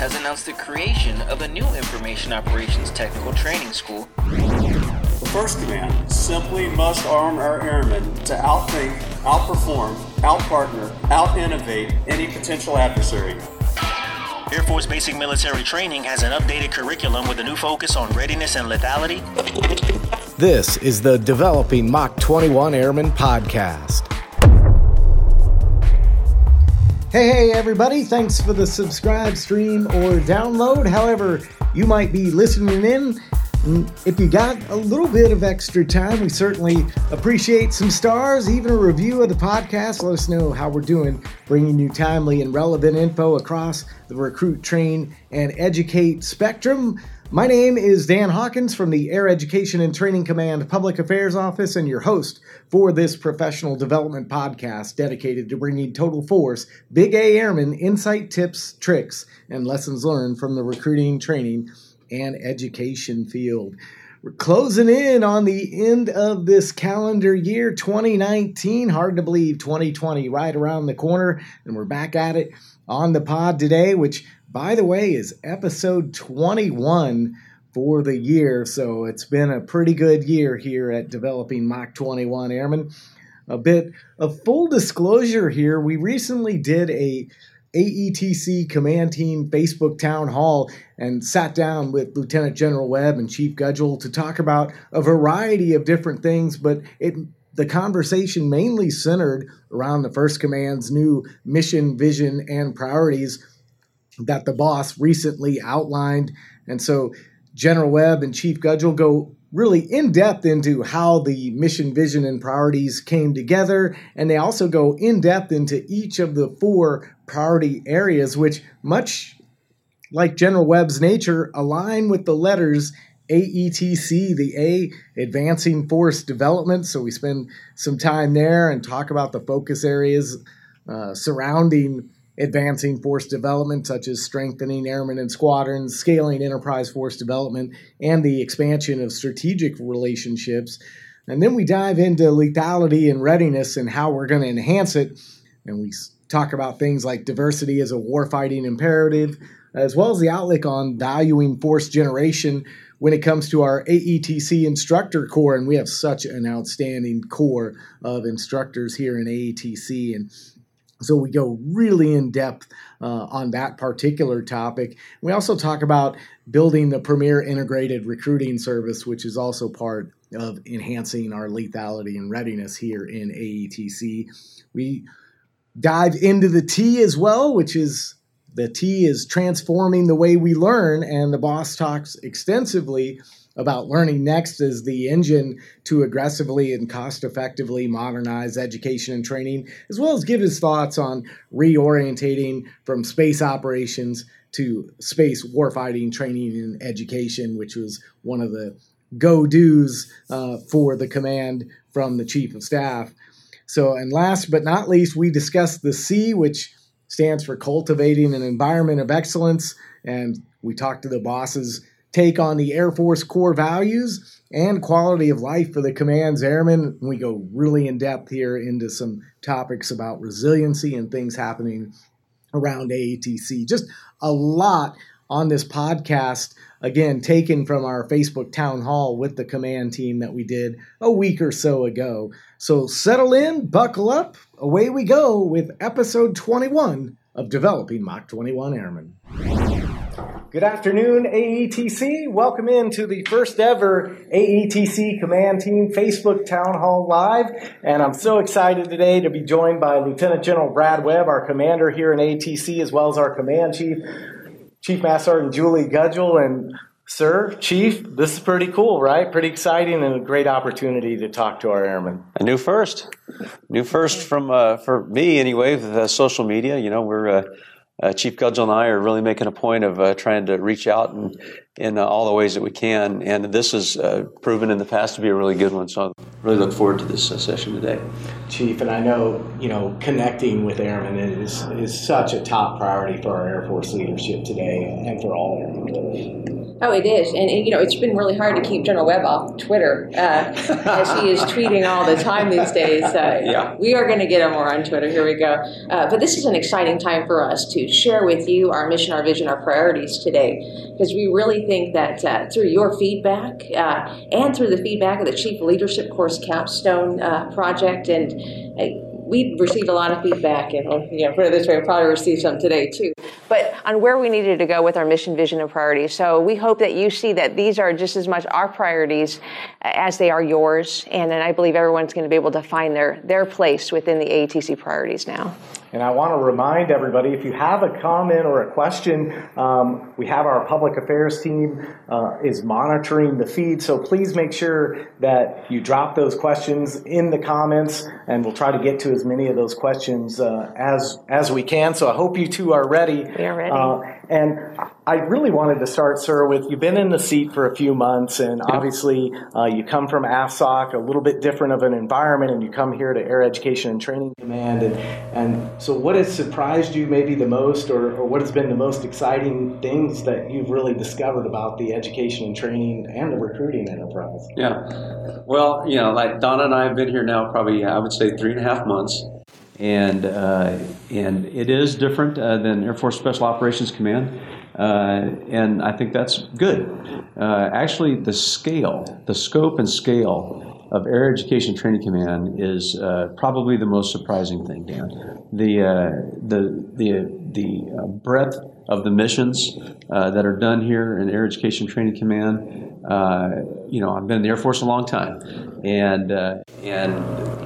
has announced the creation of a new Information Operations Technical Training School. The first command simply must arm our airmen to outthink, outperform, outpartner, out-innovate any potential adversary. Air Force Basic Military Training has an updated curriculum with a new focus on readiness and lethality. This is the Developing Mach 21 Airmen podcast. Hey, hey, everybody. Thanks for the subscribe, stream, or download. However, you might be listening in. If you got a little bit of extra time, we certainly appreciate some stars, even a review of the podcast. Let us know how we're doing, bringing you timely and relevant info across the recruit, train, and educate spectrum. My name is Dan Hawkins from the Air Education and Training Command Public Affairs Office and your host for this professional development podcast dedicated to bringing total force, Big A Airmen insight, tips, tricks, and lessons learned from the recruiting, training, and education field. We're closing in on the end of this calendar year 2019. Hard to believe 2020 right around the corner, and we're back at it on the pod today, which by the way, is episode 21 for the year. So it's been a pretty good year here at Developing Mach 21 Airmen. A bit of full disclosure here, we recently did a AETC Command Team Facebook Town Hall and sat down with Lieutenant General Webb and Chief Gudgel to talk about a variety of different things, but it the conversation mainly centered around the First Command's new mission, vision, and priorities that the boss recently outlined. And so General Webb and Chief Gudgel go really in depth into how the mission, vision, and priorities came together. And they also go in depth into each of the four priority areas, which, much like General Webb's nature, align with the letters AETC, the A, Advancing Force Development. So we spend some time there and talk about the focus areas uh, surrounding advancing force development, such as strengthening airmen and squadrons, scaling enterprise force development, and the expansion of strategic relationships. And then we dive into lethality and readiness and how we're going to enhance it. And we talk about things like diversity as a warfighting imperative, as well as the outlook on valuing force generation when it comes to our AETC instructor corps. And we have such an outstanding core of instructors here in AETC. And so we go really in depth uh, on that particular topic. We also talk about building the premier integrated recruiting service, which is also part of enhancing our lethality and readiness here in AETC. We dive into the T as well, which is the T is transforming the way we learn, and the boss talks extensively about learning next as the engine to aggressively and cost effectively modernize education and training, as well as give his thoughts on reorientating from space operations to space warfighting training and education, which was one of the go dos uh, for the command from the chief of staff. So, and last but not least, we discussed the C, which stands for cultivating an environment of excellence. And we talked to the bosses take on the Air Force core values and quality of life for the command's airmen. We go really in depth here into some topics about resiliency and things happening around AETC. Just a lot on this podcast, again, taken from our Facebook town hall with the command team that we did a week or so ago. So settle in, buckle up, away we go with episode 21 of Developing Mach 21 Airmen. Good afternoon, AETC. Welcome into the first ever AETC Command Team Facebook Town Hall Live. And I'm so excited today to be joined by Lieutenant General Brad Webb, our commander here in AETC, as well as our command chief, Chief Master Sergeant Juliet Gudgel. And Sir, Chief, this is pretty cool, right? Pretty exciting and a great opportunity to talk to our airmen. A new first, new first from uh, for me anyway with uh, social media. You know, we're uh, uh, Chief Gudgel and I are really making a point of uh, trying to reach out in, in uh, all the ways that we can. And this has uh, proven in the past to be a really good one. So I really look forward to this uh, session today. Chief, and I know, you know, connecting with airmen is, is such a top priority for our Air Force leadership today and for all airmen. Oh, it is, and, and, you know it's been really hard to keep General Webb off Twitter, uh, as he is tweeting all the time these days. Uh, Yeah. we are going to get him more on Twitter. Here we go. Uh, but this is an exciting time for us to share with you our mission, our vision, our priorities today, because we really think that uh, through your feedback uh, and through the feedback of the Chief Leadership Course Capstone uh, project, and we've received a lot of feedback, and you know, put it this way, we'll probably received some today too. But on where we needed to go with our mission, vision, and priorities. So we hope that you see that these are just as much our priorities uh, as they are yours, and then I believe everyone's going to be able to find their their place within the AETC priorities now. And I want to remind everybody if you have a comment or a question, um, we have our public affairs team uh, is monitoring the feed. So please make sure that you drop those questions in the comments, and we'll try to get to as many of those questions uh, as as we can. So I hope you two are ready. We are ready. Uh, and I really wanted to start, sir, with you've been in the seat for a few months, and obviously uh, you come from AFSOC, a little bit different of an environment, and you come here to Air Education and Training Command. And, and so, what has surprised you maybe the most, or, or what has been the most exciting things that you've really discovered about the education and training and the recruiting enterprise? Yeah. Well, you know, like Donna and I have been here now probably, I would say, three and a half months. And, uh, and it is different uh, than Air Force Special Operations Command. Uh, and I think that's good. Uh, actually, the scale, the scope and scale of Air Education Training Command is uh, probably the most surprising thing, Dan. The, uh, the, the, the uh, breadth of the missions uh, that are done here in Air Education Training Command. Uh, you know, I've been in the Air Force a long time, and uh, and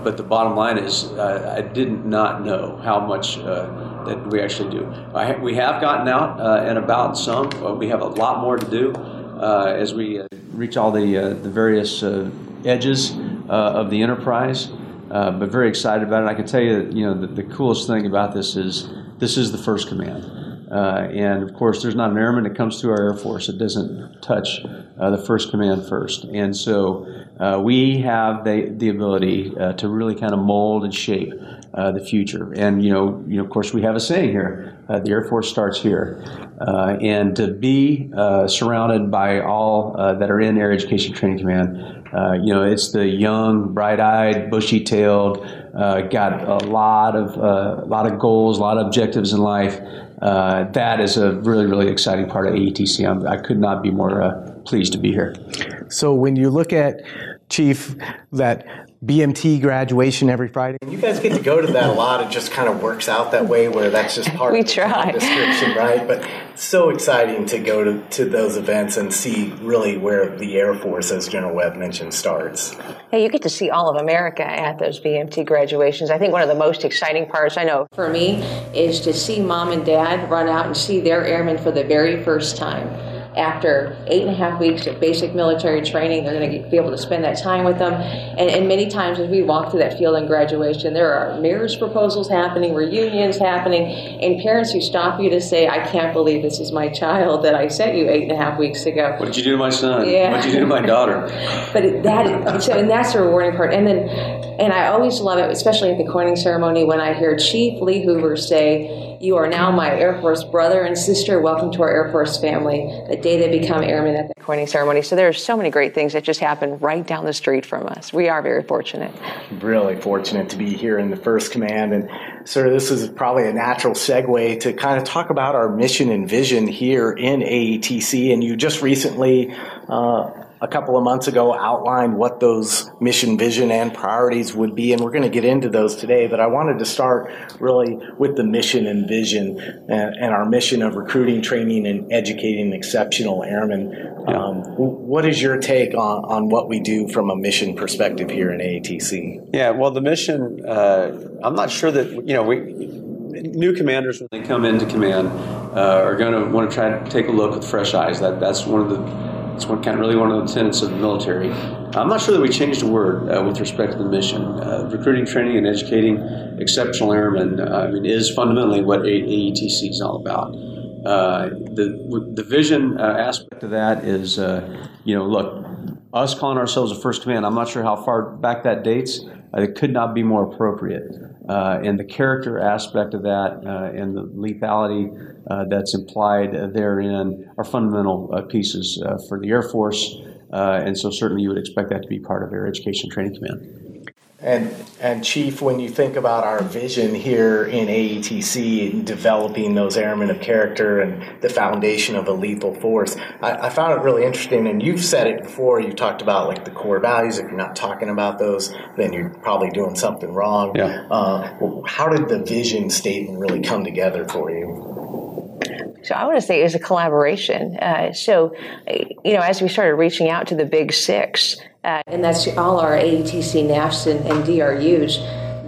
but the bottom line is, I did not know how much that we actually do. Ha- we have gotten out and about some. We have a lot more to do as we reach all the the various edges uh, of the enterprise. Uh, but very excited about it. I can tell you, that, you know, the, the coolest thing about this is this is the first command. Uh, and of course, there's not an airman that comes through our Air Force that doesn't touch uh, the first command first. And so uh, we have the, the ability uh, to really kind of mold and shape uh, the future. And you know, you know, of course, we have a saying here: the Air Force starts here. And to be surrounded by all that are in Air Education Training Command, uh, you know, it's the young, bright-eyed, bushy-tailed, uh, got a lot of a lot of goals, a lot of objectives in life. Uh, that is a really, really exciting part of AETC. I'm, I could not be more uh, pleased to be here. So when you look at Chief that BMT graduation every Friday, you guys get to go to that a lot. It just kind of works out that way where that's just part We of the job try. description, right? But it's so exciting to go to, to those events and see really where the Air Force, as General Webb mentioned, starts. Hey, you get to see all of America at those BMT graduations. I think one of the most exciting parts I know for me is to see mom and dad run out and see their airmen for the very first time. After eight and a half weeks of basic military training, they're going to be able to spend that time with them. And, and many times as we walk through that field in graduation, there are marriage proposals happening, reunions happening, and parents who stop you to say, I can't believe this is my child that I sent you eight and a half weeks ago. What did you do to my son? Yeah. What did you do to my daughter? But that so and that's the rewarding part. And then and I always love it, especially at the coining ceremony, when I hear Chief Lee Hoover say, "You are now my Air Force brother and sister. Welcome to our Air Force family." The day they become airmen at the coining ceremony. So there's so many great things that just happen right down the street from us. We are very fortunate. really fortunate to be here in the first command and sir this is probably a natural segue to kind of talk about our mission and vision here in aetc and you just recently uh, a couple of months ago outlined what those mission vision and priorities would be and we're going to get into those today but i wanted to start really with the mission and vision and, and our mission of recruiting training and educating exceptional airmen. Um, what is your take on, on what we do from a mission perspective here in aetc Yeah, well, the mission, uh, I'm not sure that, you know, we, new commanders, when they come into command, uh, are going to want to try to take a look with fresh eyes. That That's one of the, it's one, kind of really one of the tenets of the military. I'm not sure that we changed a word uh, with respect to the mission. Uh, recruiting, training, and educating exceptional airmen, uh, I mean, is fundamentally what AETC is all about. Uh, the the vision uh, aspect of that is, you know, look, us calling ourselves a first command. I'm not sure how far back that dates, it could not be more appropriate. Uh, and the character aspect of that uh, and the lethality uh, that's implied therein are fundamental pieces for the Air Force. and so, certainly, you would expect that to be part of Air Education Training Command. And and Chief, when you think about our vision here in AETC in developing those airmen of character and the foundation of a lethal force, I, I, found it really interesting. And you've said it before. You talked about like the core values. If you're not talking about those, then you're probably doing something wrong. Yeah. Uh, how did the vision statement really come together for you? So I want to say it was a collaboration. Uh, so, you know, as we started reaching out to the big six, uh, and that's all our AETC, NAFs, and, and DRUs.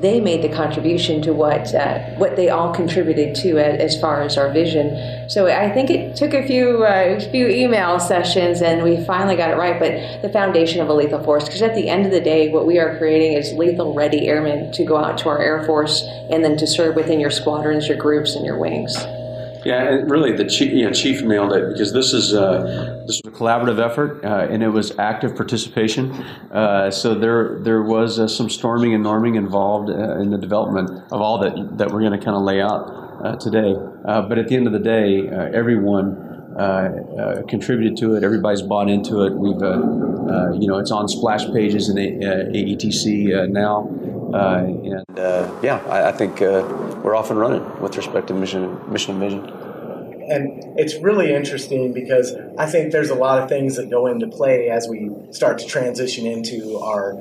They made the contribution to what uh, what they all contributed to as, as, far as our vision. So I think it took a few uh, few email sessions, and we finally got it right. But the foundation of a lethal force, because at the end of the day, what we are creating is lethal ready airmen to go out to our Air Force and then to serve within your squadrons, your groups, and your wings. Yeah, and really, the chief, chief nailed it because this is uh, this was a collaborative effort, uh, and it was active participation. Uh, so there there was uh, some storming and norming involved uh, in the development of all that that we're going to kind of lay out today. but at the end of the day, everyone. contributed to it. Everybody's bought into it. We've, you know, it's on splash pages in AETC now. Uh, and uh, yeah, I, I think uh, we're off and running with respect to mission, mission and vision. And it's really interesting because I think there's a lot of things that go into play as we start to transition into our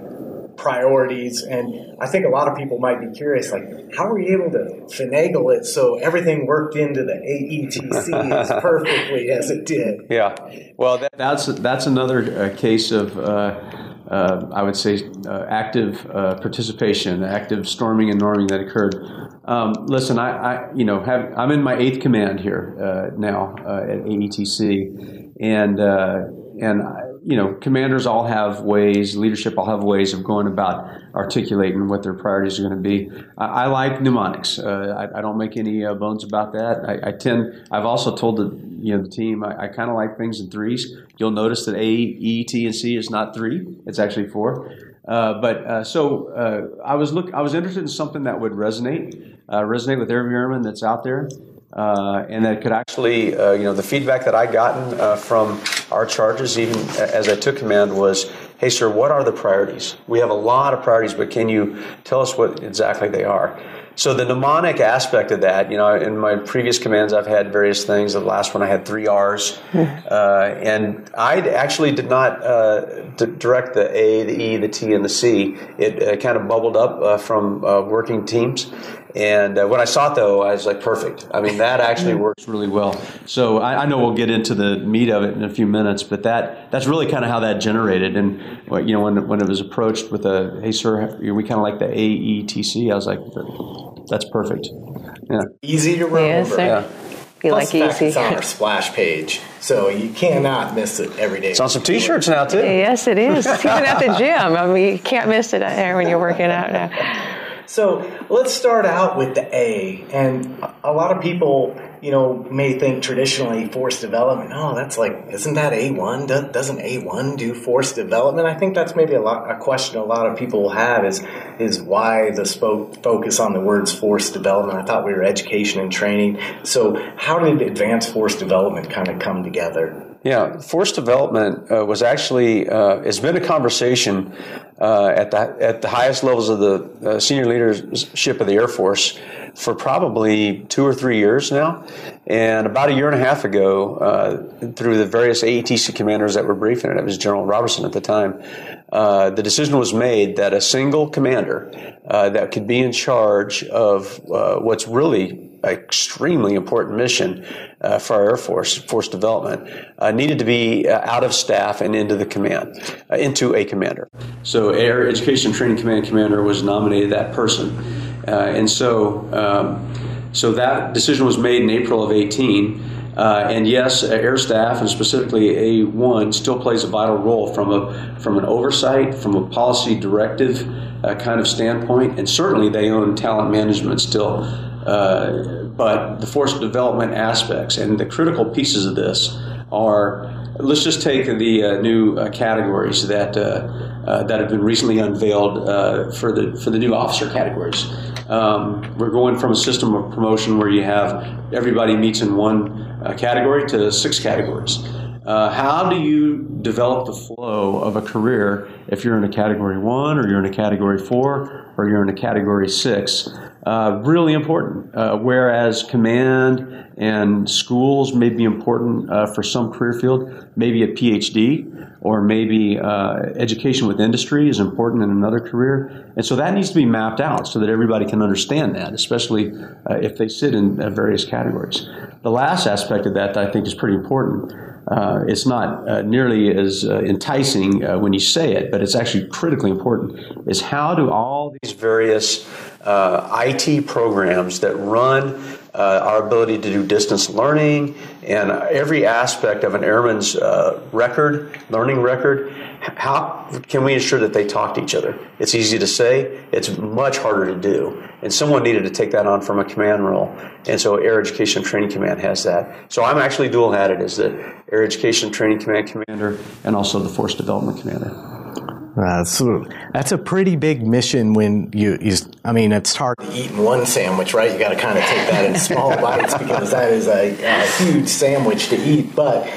priorities. And I think a lot of people might be curious, like, how were you able to finagle it so everything worked into the AETC as perfectly as it did? Yeah, well, that, that's that's another uh, case of. Uh, I would say, uh, active uh, participation, active storming and norming that occurred. Um, listen, I, I, you know, have, I'm in my eighth command here uh, now uh, at AETC, and uh, and you know, commanders all have ways, leadership all have ways of going about articulating what their priorities are going to be. I, I like mnemonics. I, I, don't make any bones about that. I, I, tend. I've also told the you know the team. I, kind of like things in threes. You'll notice that A, E, T, and C is not three; it's actually four. Uh, but uh, so uh, I was look. I was interested in something that would resonate, uh, resonate with every airman that's out there, uh, and that could actually, uh, you know, the feedback that I gotten from our charges, even as I took command, was, "Hey, sir, what are the priorities? We have a lot of priorities, but can you tell us what exactly they are?" So the mnemonic aspect of that, you know, in my previous commands, I've had various things. The last one I had three R's, uh, and I actually did not uh, d- direct the A, the E, the T, and the C. It uh, kind of bubbled up uh, from uh, working teams, and uh, when I saw it, though, I was like, perfect. I mean, that actually works really well. So I, I, know we'll get into the meat of it in a few minutes, but that that's really kind of how that generated. And you know, when when it was approached with a, hey, sir, we kind of like the AETC. I was like, that's perfect. Yeah, easy to remember. Yes, yeah. You Plus like easy. It's on our splash page, so you cannot miss it every day. It's on some T-shirts now too. Yes, it is. Even at the gym, I mean, you can't miss it there when you're working out now. So let's start out with the A. And a lot of people, you know, may think traditionally force development. Oh, that's like, isn't that A1? Doesn't A1 do force development? I think that's maybe a lot a question a lot of people will have is is why the spoke, focus on the words force development. I thought we were education and training. So how did advanced force development kind of come together? Yeah, force development uh, was actually uh, has been a conversation uh, at the at the highest levels of the uh, senior leadership of the Air Force for probably two or three years now. And about a year and a half ago, uh, through the various AETC commanders that were briefing it, it was General Roberson at the time. Uh, the decision was made that a single commander that could be in charge of what's really an extremely important mission uh, for our Air Force, force development, uh, needed to be uh, out of staff and into the command, uh, into a commander. So, Air Education Training Command commander was nominated that person, uh, and so um, so that decision was made in April of 18. Uh, and yes, air staff and specifically A1 still plays a vital role from a from an oversight, from a policy directive uh, kind of standpoint, and certainly they own talent management still uh, but the force development aspects and the critical pieces of this are let's just take the uh, new uh, categories that uh, uh that have been recently unveiled uh, for the for the new officer categories. Um, we're going from a system of promotion where you have everybody meets in one uh, category to six categories. how do you develop the flow of a career if you're in a category one, or you're in a category four, or you're in a category six? Uh, really important. Uh, whereas command and schools may be important uh, for some career field, maybe a PhD or maybe uh, education with industry is important in another career. And so that needs to be mapped out so that everybody can understand that, especially uh, if they sit in various categories. The last aspect of that, that I think is pretty important. Uh, it's not uh, nearly as uh, enticing when you say it, but it's actually critically important. Is how do all these various IT programs that run uh, our ability to do distance learning, and every aspect of an airman's uh, record, learning record. How can we ensure that they talk to each other? It's easy to say, it's much harder to do. And someone needed to take that on from a command role. And so Air Education Training Command has that. So I'm actually dual hatted as the Air Education Training Command commander and also the Force Development Commander. So that's a pretty big mission when you, you, I mean, it's hard to eat in one sandwich, right? You got to kind of take that in small bites because that is a, a, huge sandwich to eat. But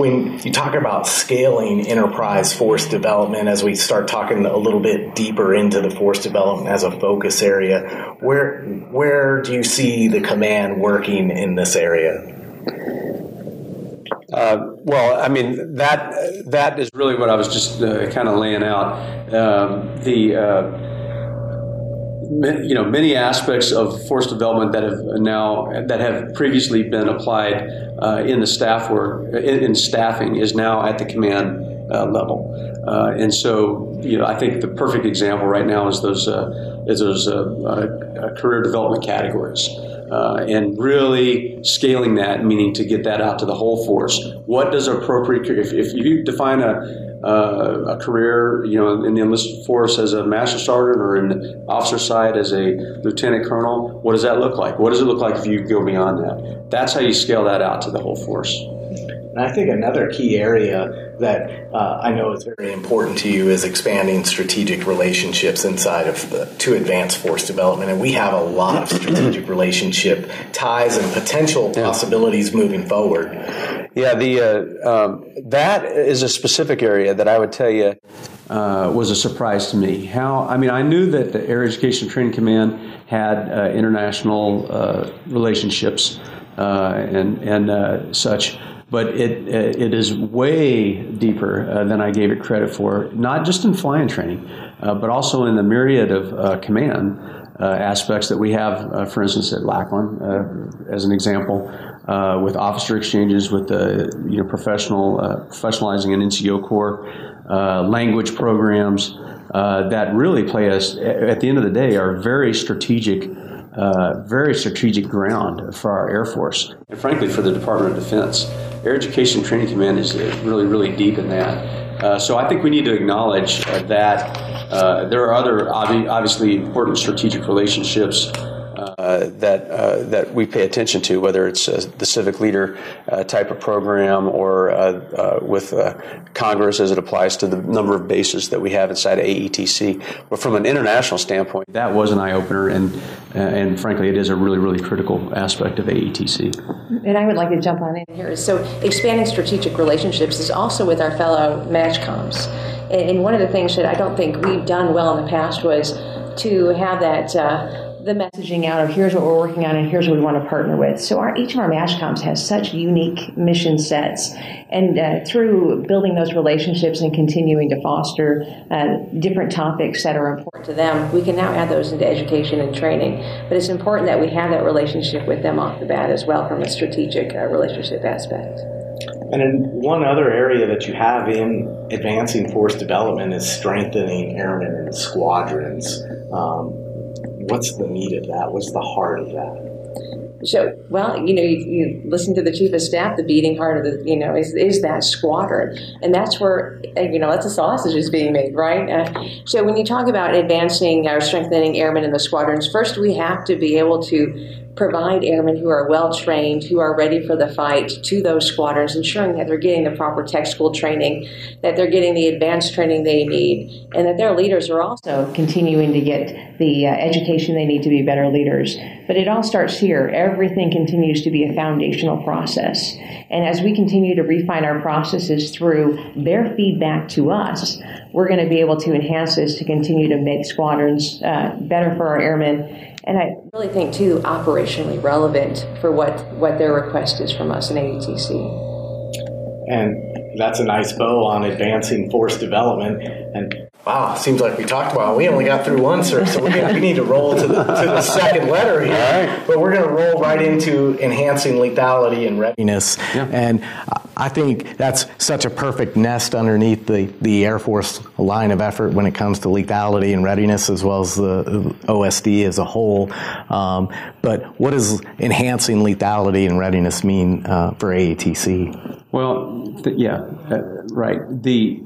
when you talk about scaling enterprise force development, as we start talking a little bit deeper into the force development as a focus area, where where do you see the command working in this area? Uh, well, I mean that that is really what I was just uh, kind of laying out. Um, the uh, you know many aspects of force development that have now that have previously been applied uh, in the staff work in, in, staffing is now at the command uh, level, uh, and so you know I think the perfect example right now is those is those career development categories uh, and really scaling that, meaning to get that out to the whole force. What does appropriate, if, if you define a, uh, a career, you know, in the enlisted force as a master sergeant or in the officer side as a lieutenant colonel, what does that look like? What does it look like if you go beyond that? That's how you scale that out to the whole force. And I think another key area that uh, I know is very important to you is expanding strategic relationships inside of the to advance force development. And we have a lot of strategic relationship ties and potential yeah. possibilities moving forward. Yeah, the uh, um, that is a specific area that I would tell you uh, was a surprise to me. How I mean, I knew that the Air Education Training Command had uh, international uh, relationships uh, and and such but it it is way deeper uh, than I gave it credit for. Not just in flying training, uh, but also in the myriad of uh, command uh, aspects that we have. Uh, for instance, at Lackland, uh, as an example, with officer exchanges, with the you know professional professionalizing an NCO corps, language programs that really play us at the end of the day are very strategic. Uh, very strategic ground for our Air Force and frankly for the Department of Defense. Air Education Training Command is really, really deep in that. Uh, so I think we need to acknowledge uh, that uh, there are other obviously important strategic relationships uh, that uh, that we pay attention to, whether it's uh, the civic leader uh, type of program or uh, with Congress as it applies to the number of bases that we have inside AETC. But from an international standpoint, that was an eye opener, and and frankly, it is a really really critical aspect of AETC. And I would like to jump on in here. So expanding strategic relationships is also with our fellow MAJCOMs. And one of the things that I don't think we've done well in the past was to have that the messaging out of here's what we're working on and here's what we want to partner with. So our, each of our MAJCOMs has such unique mission sets, and uh, through building those relationships and continuing to foster uh, different topics that are important to them, we can now add those into education and training. But it's important that we have that relationship with them off the bat as well from a strategic uh, relationship aspect. And in one other area that you have in advancing force development is strengthening airmen and squadrons. Um, what's the meat of that? What's the heart of that? So, well, you know, you, you, listen to the chief of staff. The beating heart of the, you know, is, is that squadron, and that's where, uh, you know, that's the sausage is being made, right? Uh, so, when you talk about advancing or strengthening airmen in the squadrons, first we have to be able to provide airmen who are well trained, who are ready for the fight to those squadrons, ensuring that they're getting the proper tech school training, that they're getting the advanced training they need, and that their leaders are also continuing to get the uh, education they need to be better leaders. But it all starts here. Everything continues to be a foundational process. And as we continue to refine our processes through their feedback to us, we're going to be able to enhance this to continue to make squadrons uh, better for our airmen and I really think too operationally relevant for what what their request is from us in AETC. And that's a nice bow on advancing force development. And wow, seems like we talked about it. we only got through one, sir. So we, we need to roll to the, to the second letter here. But we're going to roll right into enhancing lethality and readiness. Yeah. And I think that's such a perfect nest underneath the, the Air Force line of effort when it comes to lethality and readiness, as well as the OSD as a whole. Um, but what does enhancing lethality and readiness mean uh, for AETC? Well, th- yeah, uh, right. The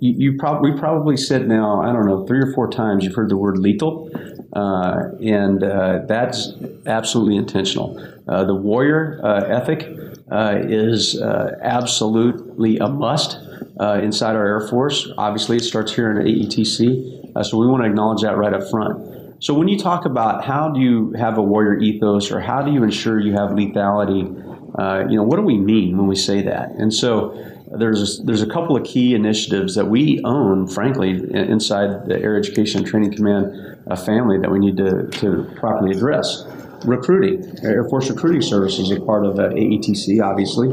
you, you probably we probably said now I don't know three or four times you've heard the word lethal, uh, and uh, that's absolutely intentional. Uh, the warrior uh, ethic uh, is uh, absolutely a must inside our Air Force. Obviously, it starts here in AETC, so we want to acknowledge that right up front. So when you talk about how do you have a warrior ethos, or how do you ensure you have lethality, you know what do we mean when we say that? And so there's a, there's a couple of key initiatives that we own, frankly, inside the Air Education and Training Command uh, family that we need to, to properly address. Recruiting, Air Force Recruiting Service is a part of uh, AETC, obviously.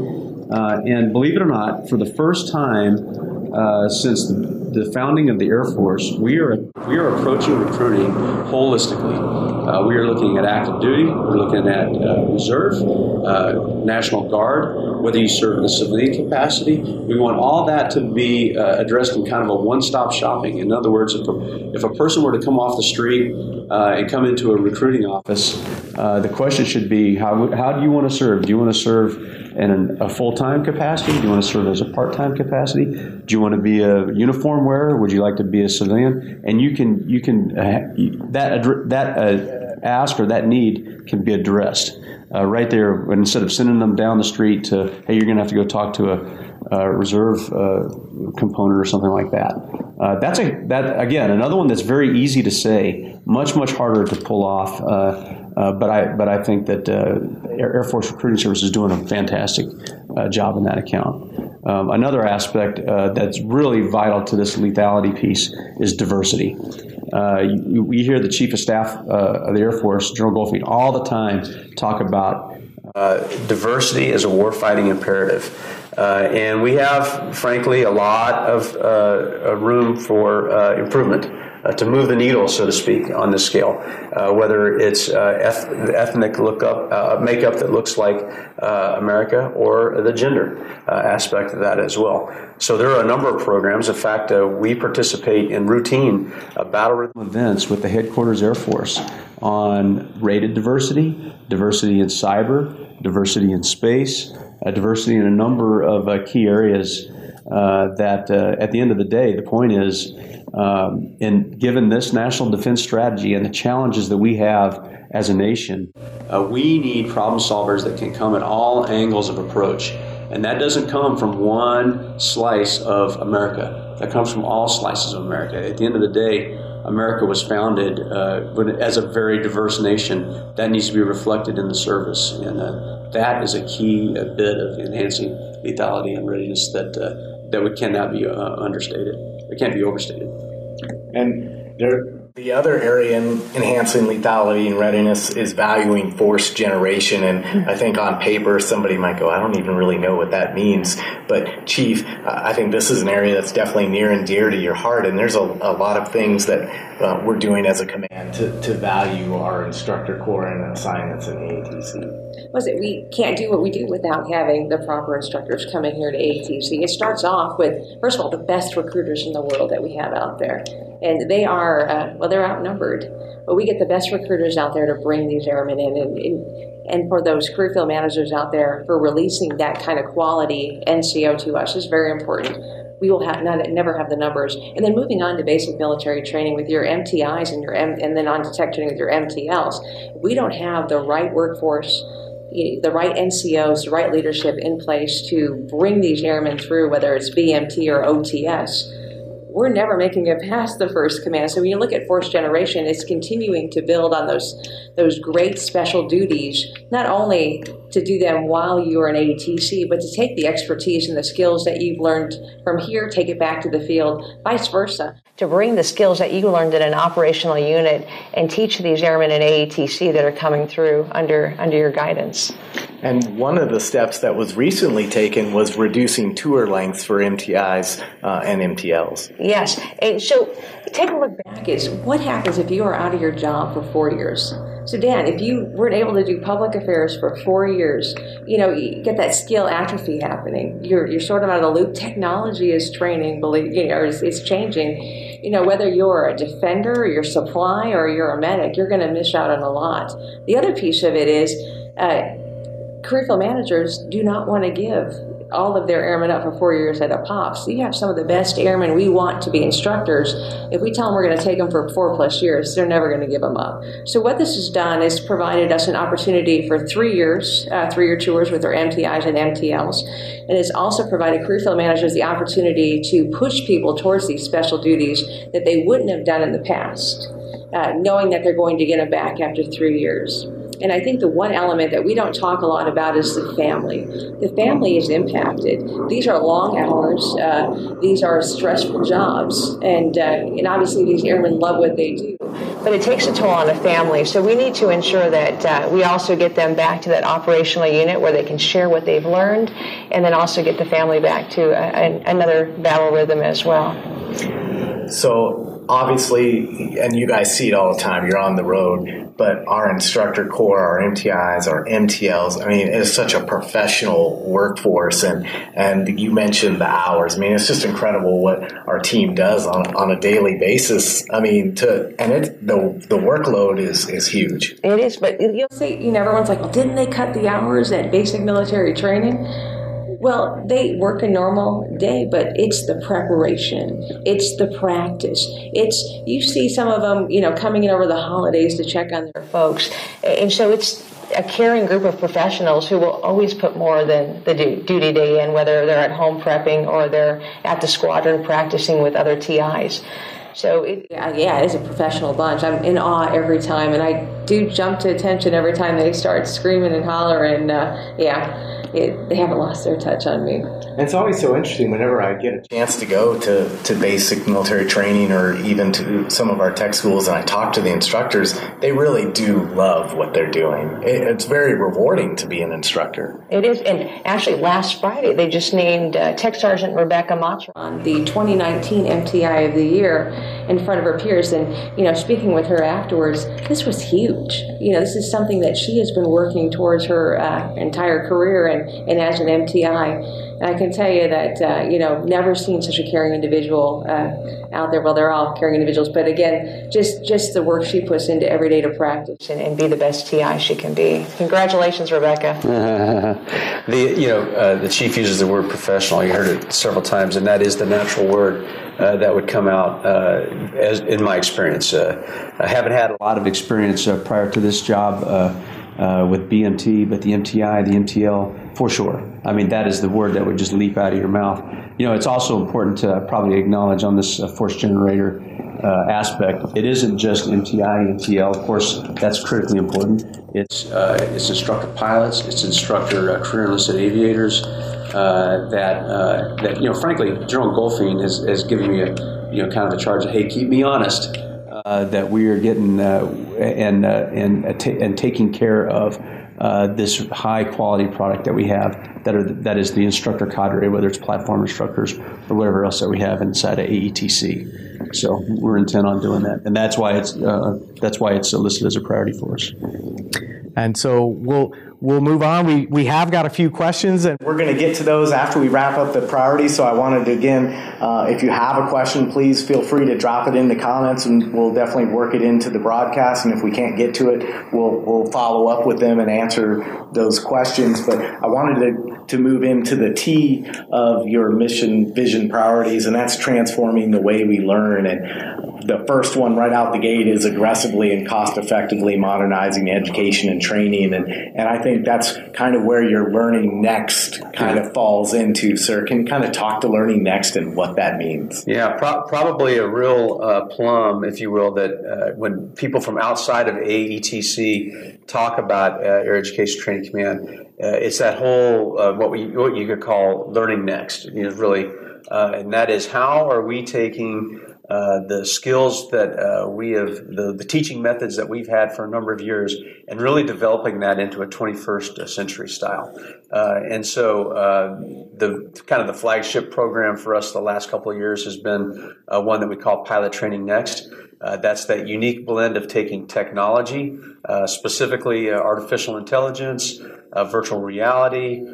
Uh, and believe it or not, for the first time uh, since the, the, founding of the Air Force, we are we are approaching recruiting holistically. Uh, we are looking at active duty. We're looking at uh, reserve, uh, National Guard. Whether you serve in a civilian capacity, we want all that to be uh, addressed in kind of a one-stop shopping. In other words, if a, if a person were to come off the street uh, and come into a recruiting office, the question should be how how do you want to serve? Do you want to serve in a full-time capacity? Do you want to serve as a part-time capacity? Do you want to be a uniform wearer? Would you like to be a civilian? And you can you can uh, that that uh, ask or that need can be addressed uh, right there. Instead of sending them down the street to hey, you're going to have to go talk to a, a reserve uh, component or something like that. Uh, that's a that again another one that's very easy to say, much much harder to pull off. Uh, but I but I think that Air Force Recruiting Service is doing a fantastic job in that account. Um, another aspect uh, that's really vital to this lethality piece is diversity. Uh, you, we hear the Chief of Staff of the Air Force, General Goldfein, all the time talk about diversity as a warfighting imperative. and we have, frankly, a lot of room for improvement uh, to move the needle, so to speak, on this scale. Uh, whether it's uh, eth- ethnic uh, makeup that looks like uh, America, or the gender uh, aspect of that as well. So there are a number of programs. In fact, we participate in routine battle rhythm events with the headquarters Air Force on rated diversity, diversity in cyber, diversity in space, diversity in a number of key areas. that at the end of the day, the point is um, and given this national defense strategy and the challenges that we have as a nation, uh, we need problem solvers that can come at all angles of approach. And that doesn't come from one slice of America. That comes from all slices of America. At the end of the day, America was founded uh, as a very diverse nation. That needs to be reflected in the service. And uh, that is a key a bit of enhancing lethality and readiness that, uh, that we cannot be uh, understated. It can't be overstated. And there, the other area in enhancing lethality and readiness is valuing force generation. And I think on paper, somebody might go, I don't even really know what that means. But, Chief, I think this is an area that's definitely near and dear to your heart. And there's a, a lot of things that uh, we're doing as a command to, to value our instructor corps and assignments in AETC was it we can't do what we do without having the proper instructors come in here to AETC. It starts off with first of all the best recruiters in the world that we have out there, and they are uh, well they're outnumbered, but we get the best recruiters out there to bring these airmen in, and, and, and for those career field managers out there for releasing that kind of quality NCO to us is very important. We will have not, never have the numbers. And then moving on to basic military training with your MTIs and your M, and then on to tech training with your MTLs, we don't have the right workforce the right NCOs, the right leadership in place to bring these airmen through, whether it's BMT or OTS we're never making it past the first command. So when you look at force generation, it's continuing to build on those those great special duties, not only to do them while you're in AETC, but to take the expertise and the skills that you've learned from here, take it back to the field, vice versa. To bring the skills that you learned in an operational unit and teach these airmen in AETC that are coming through under under your guidance. And one of the steps that was recently taken was reducing tour lengths for MTIs uh, and MTLs. Yes. And so take a look back is what happens if you are out of your job for four years? So Dan, if you weren't able to do public affairs for four years, you know, you get that skill atrophy happening. You're, you're sort of out of the loop. Technology is training, believe you know, is, is changing. You know, whether you're a defender, or you're supply, or you're a medic, you're going to miss out on a lot. The other piece of it is uh, curriculum managers do not want to give all of their airmen up for four years at a pop. So you have some of the best airmen we want to be instructors. If we tell them we're going to take them for four plus years, they're never going to give them up. So what this has done is provided us an opportunity for three years, uh, three-year tours with our MTIs and MTLs, and it's also provided career field managers the opportunity to push people towards these special duties that they wouldn't have done in the past, uh, knowing that they're going to get them back after three years. And I think the one element that we don't talk a lot about is the family. The family is impacted. These are long hours. Uh, these are stressful jobs, and uh, and obviously these airmen love what they do. But it takes a toll on a family. So we need to ensure that uh, we also get them back to that operational unit where they can share what they've learned, and then also get the family back to a, a, another battle rhythm as well. So obviously, and you guys see it all the time. You're on the road but our instructor corps, our MTIs, our MTLs, I mean, it's such a professional workforce. And, and you mentioned the hours. I mean, it's just incredible what our team does on, on a daily basis. I mean, to, and it, the, the workload is, is huge. It is, but you'll say, you know, everyone's like, well, didn't they cut the hours at basic military training? Well, they work a normal day, but it's the preparation, it's the practice. It's you see some of them, you know, coming in over the holidays to check on their folks, and so it's a caring group of professionals who will always put more than the duty day in, whether they're at home prepping or they're at the squadron practicing with other TIs. So it, yeah, it is a professional bunch. I'm in awe every time, and I do jump to attention every time they start screaming and hollering. Uh, yeah it, they haven't lost their touch on me. And it's always so interesting whenever I get a chance to go to, to basic military training or even to some of our tech schools and I talk to the instructors, they really do love what they're doing. It, it's very rewarding to be an instructor. It is. And actually, last Friday, they just named uh, Tech Sergeant Rebecca Matron the 2019 MTI of the Year in front of her peers. And, you know, speaking with her afterwards, this was huge. You know, this is something that she has been working towards her uh, entire career. And and as an MTI. And I can tell you that, uh, you know, never seen such a caring individual uh, out there. Well, they're all caring individuals, but again, just, just the work she puts into every day to practice and, and be the best TI she can be. Congratulations, Rebecca. the, you know, uh, the chief uses the word professional. You heard it several times, and that is the natural word. Uh, that would come out uh, as in my experience. I haven't had a lot of experience prior to this job with BMT, but the MTI, the MTL, for sure. I mean, that is the word that would just leap out of your mouth. You know, it's also important to probably acknowledge on this uh, force generator uh, aspect, it isn't just MTI, and. Of course, that's critically important. It's uh, it's instructor pilots, it's instructor uh, career enlisted aviators. Uh, that that you know, frankly, General Goldfein has, has given me a you know kind of a charge of hey, keep me honest uh, that we are getting uh, and uh, and uh, and taking care of uh, this high quality product that we have that are that is the instructor cadre, whether it's platform instructors or whatever else that we have inside of AETC. So we're intent on doing that, and that's why it's that's why it's listed as a priority for us. And so we'll we'll move on. We, we have got a few questions, and we're going to get to those after we wrap up the priorities. So I wanted to, again, uh, if you have a question, please feel free to drop it in the comments, and we'll definitely work it into the broadcast. And if we can't get to it, we'll, we'll follow up with them and answer those questions. But I wanted to, to move into the T of your mission, vision, priorities, and that's transforming the way we learn. And the first one right out the gate is aggressively and cost effectively modernizing education and training. And, and I think that's kind of where your learning next kind of falls into, sir. Can you kind of talk to learning next and what that means? Yeah, pro- probably a real uh, plum, if you will, that uh, when people from outside of AETC talk about uh, Air Education Training Command, uh, it's that whole uh, what we what you could call learning next. You know, really, uh, and that is how are we taking uh, the skills that uh, we have, the, the teaching methods that we've had for a number of years, and really developing that into a 21st century style. Uh, and so, uh, the kind of the flagship program for us the last couple of years has been uh, one that we call Pilot Training Next. that's that unique blend of taking technology, specifically artificial intelligence, virtual reality,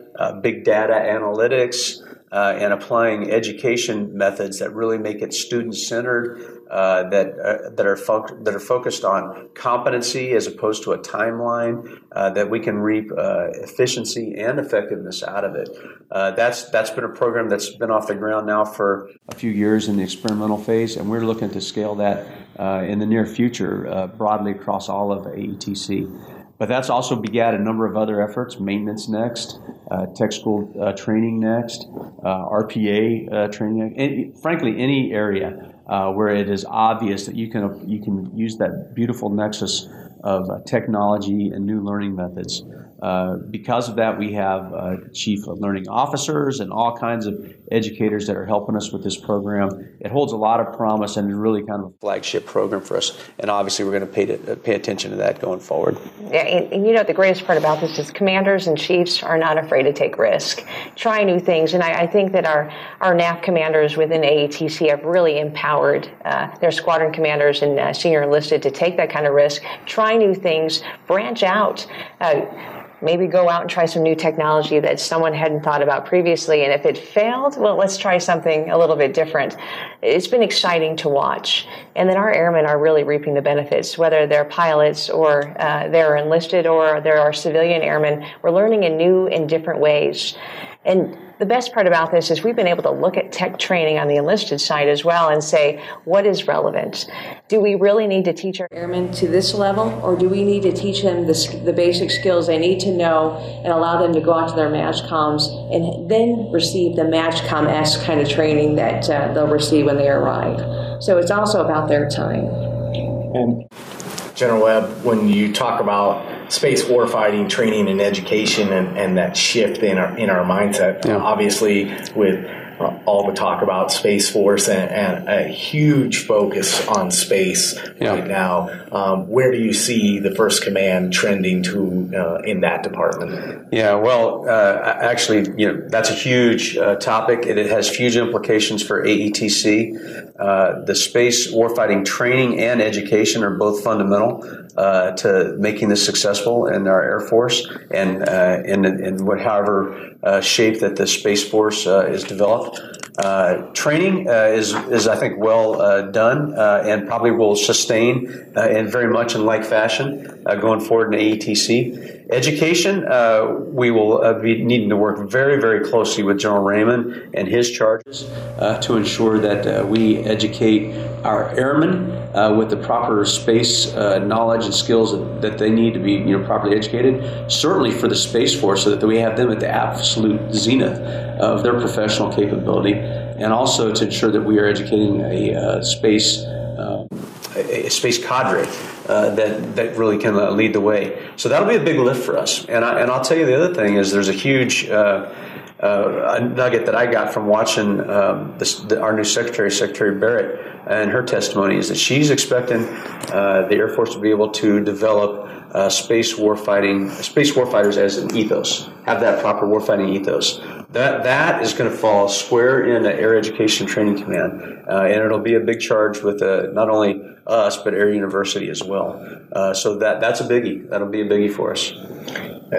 big data analytics uh, and applying education methods that really make it student centered, uh, that uh, that are fo- that are focused on competency as opposed to a timeline, uh, that we can reap uh, efficiency and effectiveness out of it. Uh, that's that's been a program that's been off the ground now for a few years in the experimental phase, and we're looking to scale that in the near future broadly across all of AETC. But that's also begat a number of other efforts. Maintenance next, uh, tech school uh, training next, uh, RPA uh, training, and frankly, any area uh, where it is obvious that you can, you can use that beautiful nexus of technology and new learning methods. Uh, because of that, we have uh, chief learning officers and all kinds of educators that are helping us with this program. It holds a lot of promise and is really kind of a flagship program for us. And obviously, we're going to pay, to, uh, pay attention to that going forward. Yeah, and, and, you know, the greatest part about this is commanders and chiefs are not afraid to take risk, try new things. And I, I think that our, our NAF commanders within AETC have really empowered uh, their squadron commanders and uh, senior enlisted to take that kind of risk, try new things, branch out maybe go out and try some new technology that someone hadn't thought about previously. And if it failed, well, let's try something a little bit different. It's been exciting to watch. And then our airmen are really reaping the benefits, whether they're pilots or uh, they're enlisted or they're our civilian airmen. We're learning in new and different ways. And the best part about this is we've been able to look at tech training on the enlisted side as well and say, what is relevant? Do we really need to teach our airmen to this level, or do we need to teach them the, the basic skills they need to know and allow them to go out to their MAJCOMs and then receive the MAJCOM-esque kind of training that uh, they'll receive when they arrive? So it's also about their time. And General Webb, when you talk about space warfighting training and education and, and that shift in our in our mindset. Yeah. Obviously, with uh, all the talk about Space Force and, and, a huge focus on space yeah. right now. Um, where do you see the First Command trending to uh, in that department? Yeah, well, uh, actually, you know, that's a huge uh, topic. It, it, has huge implications for AETC. Uh, the space warfighting training and education are both fundamental uh, to making this successful in our Air Force and in, in whatever shape that the Space Force is developed. Uh, training uh, is, is, I think, well uh, done uh, and probably will sustain uh, in very much in like fashion uh, going forward in AETC. Education, uh, we will uh, be needing to work very, very closely with General Raymond and his charges uh, to ensure that we educate our airmen with the proper space knowledge and skills that, they need to be you know, properly educated. Certainly for the Space Force, so that we have them at the absolute zenith of their professional capability, and also to ensure that we are educating a uh, space uh, a, space cadre uh, that that really can uh, lead the way. So that'll be a big lift for us. And I, and I'll tell you the other thing is there's a huge. Uh, uh, nugget that I got from watching um, this, the, our new secretary, Secretary Barrett, and her testimony is that she's expecting the Air Force to be able to develop uh, space warfighting, space warfighters as an ethos, have that proper warfighting ethos. That that is going to fall square in the Air Education Training Command, uh, and it'll be a big charge with uh, not only us but Air University as well. Uh, so that that's a biggie. That'll be a biggie for us.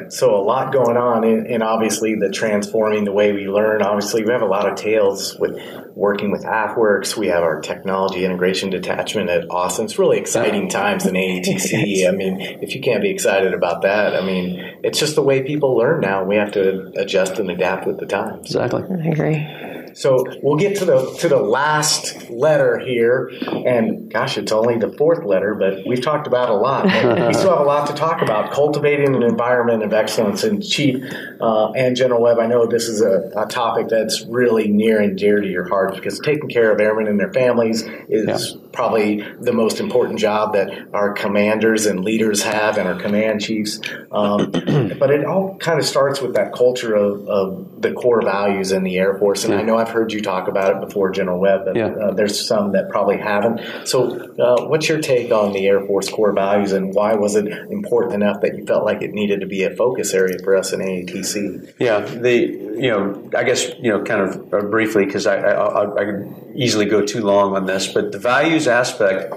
So a lot going on, and obviously the transforming the way we learn. Obviously, we have a lot of tales with working with AFWERX. We have our technology integration detachment at Austin. It's really exciting times in AETC. I mean, if you can't be excited about that, I mean, it's just the way people learn now. We have to adjust and adapt with the times. Exactly. I agree. So we'll get to the to the last letter here, and gosh, it's only the fourth letter, but we've talked about a lot. we still have a lot to talk about. Cultivating an environment of excellence, and Chief uh, and General Webb, I know this is a, a, topic that's really near and dear to your heart because taking care of airmen and their families is yeah. probably the most important job that our commanders and leaders have, and our command chiefs. Um, but it all kind of starts with that culture of, of the core values in the Air Force, and yeah. I know I've heard you talk about it before, General Webb, yeah. uh, there's some that probably haven't. So, uh, what's your take on the Air Force core values, and why was it important enough that you felt like it needed to be a focus area for us in AETC? Yeah, the you know, I guess you know, kind of uh, briefly because I, I, I could easily go too long on this, but the values aspect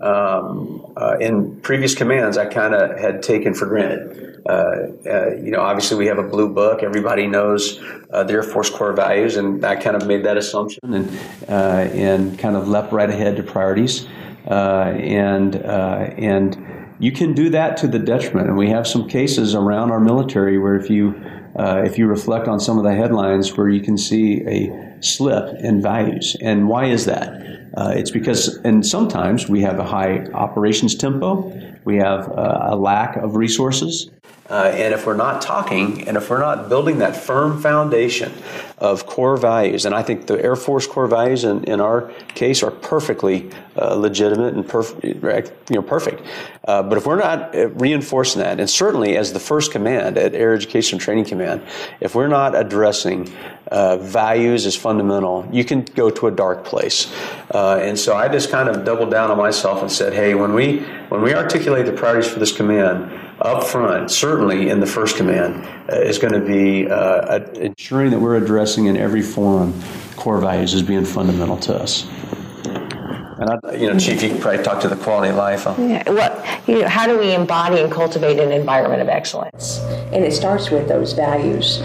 um, uh, in previous commands, I kind of had taken for granted. Uh, uh, you know, obviously we have a blue book. Everybody knows uh, the Air Force core values, and I kind of made that assumption and uh, and kind of leapt right ahead to priorities. Uh, and and you can do that to the detriment. And we have some cases around our military where if you if you reflect on some of the headlines, where you can see a slip in values. And why is that? Uh, it's because, and sometimes we have a high operations tempo, we have uh, a lack of resources, uh, and if we're not talking and if we're not building that firm foundation of core values, and I think the Air Force core values in, in our case are perfectly uh, legitimate and perfect, you know, perfect. Uh, but if we're not uh, reinforcing that, and certainly as the first command at Air Education Training Command, if we're not addressing uh, values as fundamental, you can go to a dark place. Uh, and so I just kind of doubled down on myself and said, hey, when we when we articulate the priorities for this command, up front, certainly in the first command, uh, is going to be uh, ensuring that we're addressing in every forum core values as being fundamental to us. And I, you know, Chief, you can probably talk to the quality of life. Yeah. Well, you know, how do we embody and cultivate an environment of excellence? And it starts with those values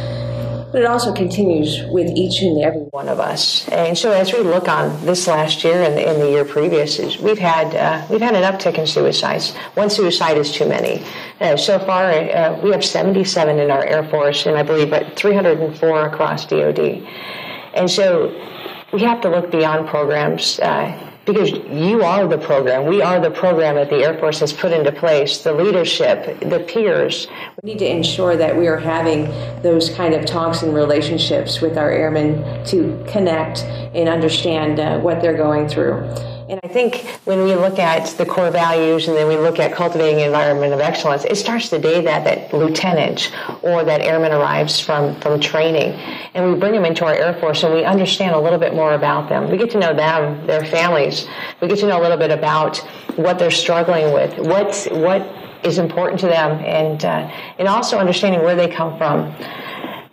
but it also continues with each and every one of us. And so, as we look on this last year and and the year previous, we've had uh, we've had an uptick in suicides. One suicide is too many. Uh, so far, uh, we have 77 in our Air Force, and I believe 304 across DoD. And so, we have to look beyond programs uh, because you are the program. We are the program that the Air Force has put into place, the leadership, the peers. We need to ensure that we are having those kind of talks and relationships with our airmen to connect and understand uh, what they're going through. And I think when we look at the core values and then we look at cultivating an environment of excellence, it starts the day that that lieutenant or that airman arrives from, from training. And we bring them into our Air Force and we understand a little bit more about them. We get to know them, their families. We get to know a little bit about what they're struggling with, what, what is important to them, and, uh, and also understanding where they come from.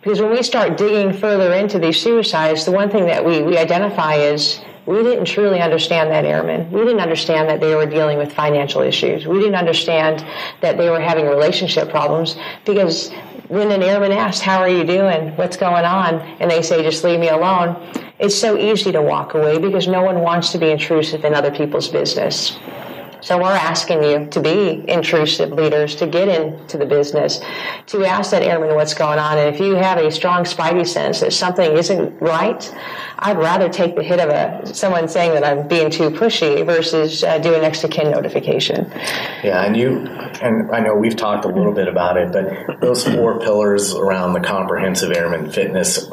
Because when we start digging further into these suicides, the one thing that we, we identify is we didn't truly understand that airman. We didn't understand that they were dealing with financial issues. We didn't understand that they were having relationship problems because when an airman asks, How are you doing? What's going on? and they say, Just leave me alone, it's so easy to walk away because no one wants to be intrusive in other people's business. So we're asking you to be intrusive leaders, to get into the business, to ask that airman what's going on. And if you have a strong spidey sense that something isn't right, I'd rather take the hit of a someone saying that I'm being too pushy versus uh, do a next to kin notification. Yeah, and you and I know we've talked a little bit about it, but those four pillars around the comprehensive airman fitness,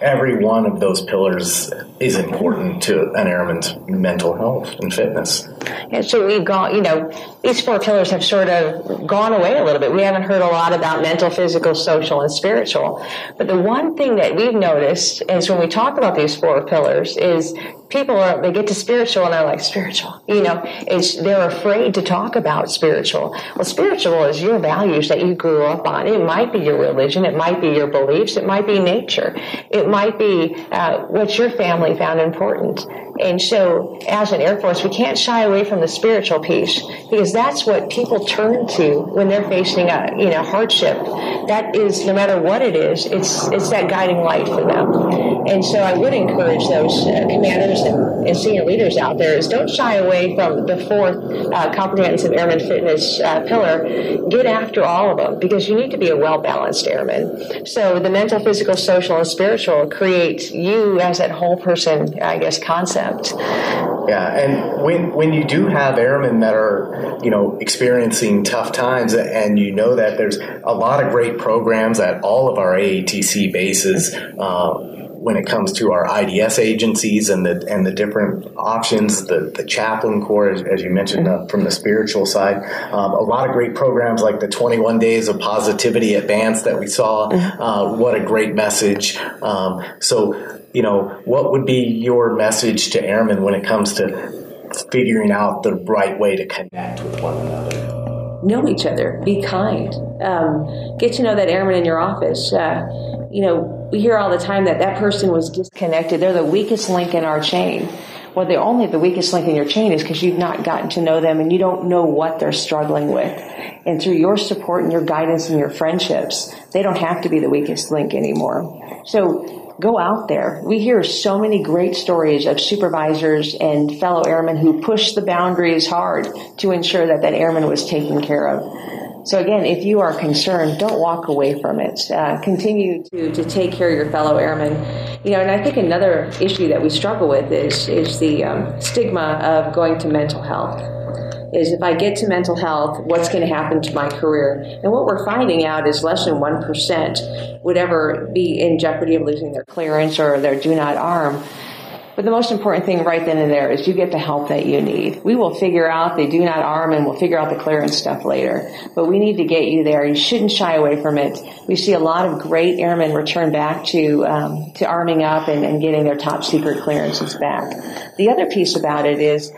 every one of those pillars is important to an airman's mental health and fitness. Yeah, so we've gone, you know, these four pillars have sort of gone away a little bit. We haven't heard a lot about mental, physical, social, and spiritual. But the one thing that we've noticed is when we talk about these four pillars is people are they get to spiritual and they're like spiritual you know it's they're afraid to talk about spiritual well spiritual is your values that you grew up on it might be your religion it might be your beliefs it might be nature it might be uh, what your family found important and so as an air force we can't shy away from the spiritual piece because that's what people turn to when they're facing a you know hardship that is no matter what it is it's it's that guiding light for them and so i would encourage those uh, commanders and, and, senior leaders out there is don't shy away from the fourth uh, comprehensive airman fitness uh, pillar. Get after all of them because you need to be a well balanced airman. So the mental, physical, social, and spiritual create you as that whole person, I guess, concept. Yeah, and when when you do have airmen that are you know experiencing tough times, and you know that there's a lot of great programs at all of our AETC bases. Uh, when it comes to our IDS agencies and the and the different options, the the chaplain corps, as, as you mentioned uh, from the spiritual side, um, a lot of great programs like the 21 Days of Positivity Advance that we saw. Mm-hmm. Uh, what a great message! Um, so, you know, what would be your message to airmen when it comes to figuring out the right way to connect with one another? Know each other. Be kind. Um, get to know that airman in your office. Uh, you know we hear all the time that that person was disconnected. They're the weakest link in our chain. Well, they're only the weakest link in your chain is because you've not gotten to know them and you don't know what they're struggling with. And through your support and your guidance and your friendships, they don't have to be the weakest link anymore. So go out there. We hear so many great stories of supervisors and fellow airmen who pushed the boundaries hard to ensure that that airman was taken care of. So again, if you are concerned, don't walk away from it. Uh, continue to, to take care of your fellow airmen. You know, and I think another issue that we struggle with is is the um, stigma of going to mental health. Is if I get to mental health, what's going to happen to my career? And what we're finding out is less than one percent would ever be in jeopardy of losing their clearance or their do not arm. But the most important thing right then and there is you get the help that you need. We will figure out the do not arm and we'll figure out the clearance stuff later. But we need to get you there. You shouldn't shy away from it. We see a lot of great airmen return back to um, to arming up and, and getting their top secret clearances back. The other piece about it is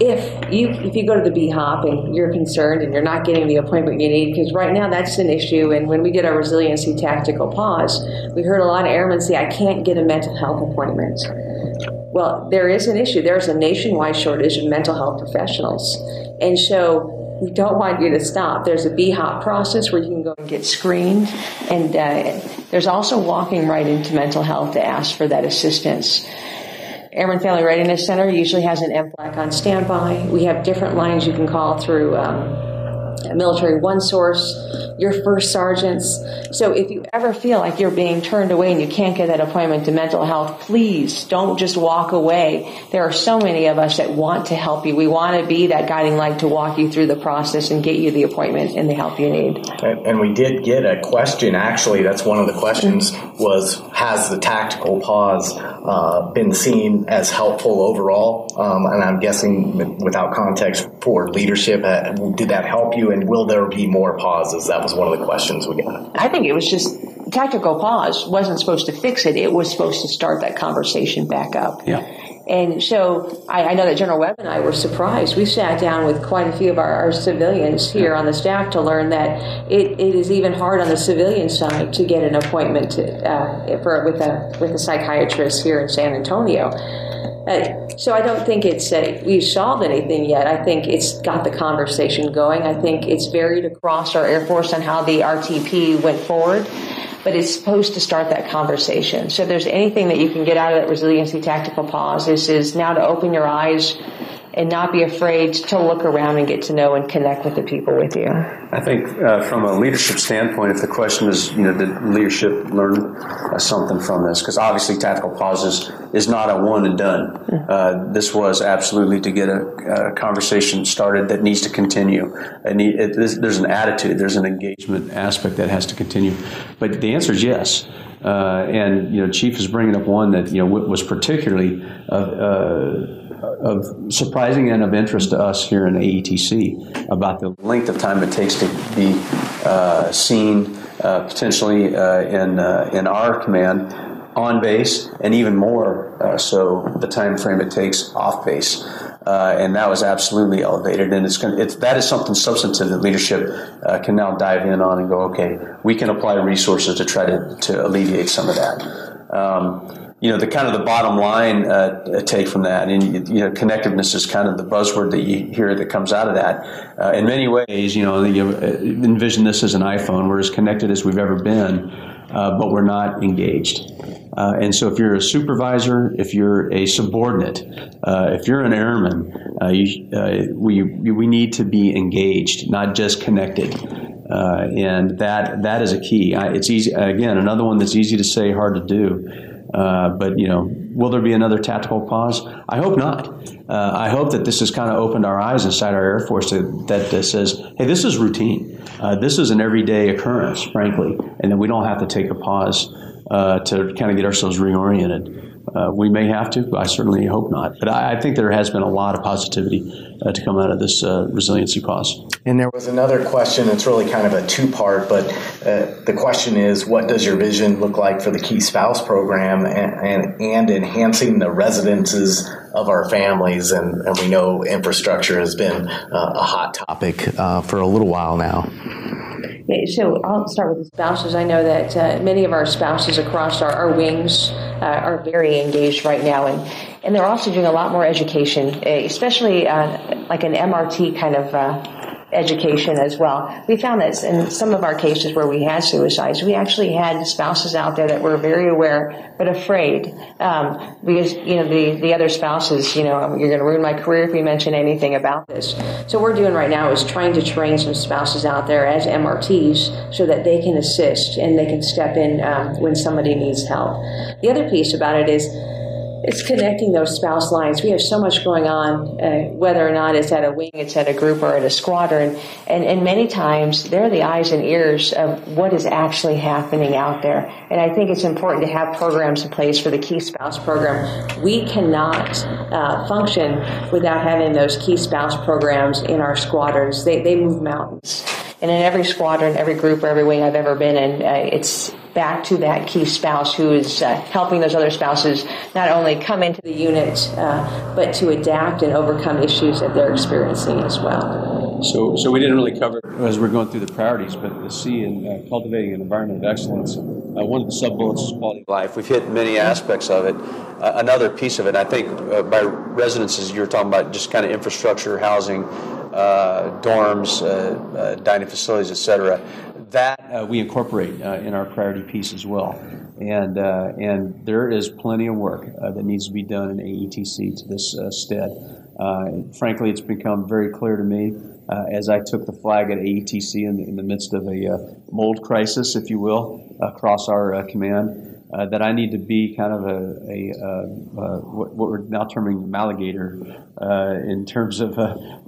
if you if you go to the BHOP and you're concerned and you're not getting the appointment you need, because right now that's an issue. And when we did our resiliency tactical pause, we heard a lot of airmen say, "I can't get a mental health appointment." Well, there is an issue. There's a nationwide shortage of mental health professionals, and so we don't want you to stop. There's a BHOP process where you can go and get screened, and uh, there's also walking right into mental health to ask for that assistance. Airman Family Readiness Center usually has an MFLC on standby. We have different lines you can call through um, Military One Source, your first sergeants. So if you ever feel like you're being turned away and you can't get that appointment to mental health, please don't just walk away. There are so many of us that want to help you. We want to be that guiding light to walk you through the process and get you the appointment and the help you need. And, we did get a question. Actually, that's one of the questions was has the tactical pause uh, been seen as helpful overall? Um, and I'm guessing without context for leadership, uh, did that help you? And will there be more pauses? That was one of the questions we got. I think it was just tactical pause wasn't supposed to fix it. It was supposed to start that conversation back up. Yeah. And so I, I, know that General Webb and I were surprised. We sat down with quite a few of our, our civilians here on the staff to learn that it, it is even hard on the civilian side to get an appointment to, uh, for, with, a, with a psychiatrist here in San Antonio. So I don't think it's uh, we've solved anything yet. I think it's got the conversation going. I think it's varied across our Air Force on how the RTP went forward but it's supposed to start that conversation. So if there's anything that you can get out of that resiliency tactical pause, this is now to open your eyes and not be afraid to look around and get to know and connect with the people with you. I think uh, from a leadership standpoint, if the question is, you know, did leadership learn uh, something from this? Because obviously tactical pauses is not a one and done. Mm-hmm. Uh, this was absolutely to get a, a, conversation started that needs to continue. And it, it, there's an attitude, there's an engagement aspect that has to continue. But the answer is yes. Uh, and you know, Chief is bringing up one that you know was particularly uh, uh, of surprising and of interest to us here in AETC about the length of time it takes to be uh, seen uh, potentially uh, in uh, in our command on base, and even more uh, so the time frame it takes off base. Uh, and that was absolutely elevated. And it's, it's that is something substantive that leadership can now dive in on and go, okay, we can apply resources to try to, to alleviate some of that. Um, you know, the kind of the bottom line uh, take from that, and you know, connectiveness is kind of the buzzword that you hear that comes out of that. Uh, in many ways, you know, you envision this as an iPhone. We're as connected as we've ever been, uh, but we're not engaged. Uh, and so, if you're a supervisor, if you're a subordinate, uh, if you're an airman, uh, you, we we need to be engaged, not just connected. and that that is a key. I, it's easy again, another one that's easy to say, hard to do. Uh, but you know, will there be another tactical pause? I hope not. Uh, I hope that this has kind of opened our eyes inside our Air Force to, that, that says, "Hey, this is routine. Uh, this is an everyday occurrence, frankly, and then we don't have to take a pause uh, to kind of get ourselves reoriented." Uh, we may have to. I certainly hope not. But I, I think there has been a lot of positivity uh, to come out of this uh, resiliency pause. And there was another question that's really kind of a two part, but uh, the question is what does your vision look like for the Key Spouse program and, and, and enhancing the residences of our families? And, and we know infrastructure has been uh, a hot topic uh, for a little while now. So I'll start with the spouses. I know that uh, many of our spouses across our, our wings uh, are very engaged right now, and, and they're also doing a lot more education, eh, especially uh, like an MRT kind of uh, education as well. We found that in some of our cases where we had suicides, we actually had spouses out there that were very aware but afraid um, because you know the the other spouses, you know, you're going to ruin my career if you mention anything about this. So what we're doing right now is trying to train some spouses out there as MRTs so that they can assist and they can step in um, when somebody needs help. The other piece about it is it's connecting those spouse lines. We have so much going on, uh, whether or not it's at a wing, it's at a group, or at a squadron. And, and many times they're the eyes and ears of what is actually happening out there. And I think it's important to have programs in place for the Key Spouse program. We cannot uh, function without having those Key Spouse programs in our squadrons. They, they move mountains. And in every squadron, every group, or every wing I've ever been in, uh, it's back to that key spouse who is uh, helping those other spouses not only come into the unit, uh, but to adapt and overcome issues that they're experiencing as well. So, so we didn't really cover as we're going through the priorities, but the C in uh, cultivating an environment of excellence. Uh, one of the sub bullets is quality of life. We've hit many aspects of it. Uh, another piece of it, I think, uh, by residences, you're talking about just kind of infrastructure, housing, dorms, dining facilities, etc that uh, we incorporate uh, in our priority piece as well. And, uh, and there is plenty of work uh, that needs to be done in AETC to this uh, stead. Uh, frankly, it's become very clear to me as I took the flag at AETC in the, in the midst of a mold crisis, if you will, across our command. Uh, that I need to be kind of a, a uh, uh, what, what, we're now terming Maligator in terms of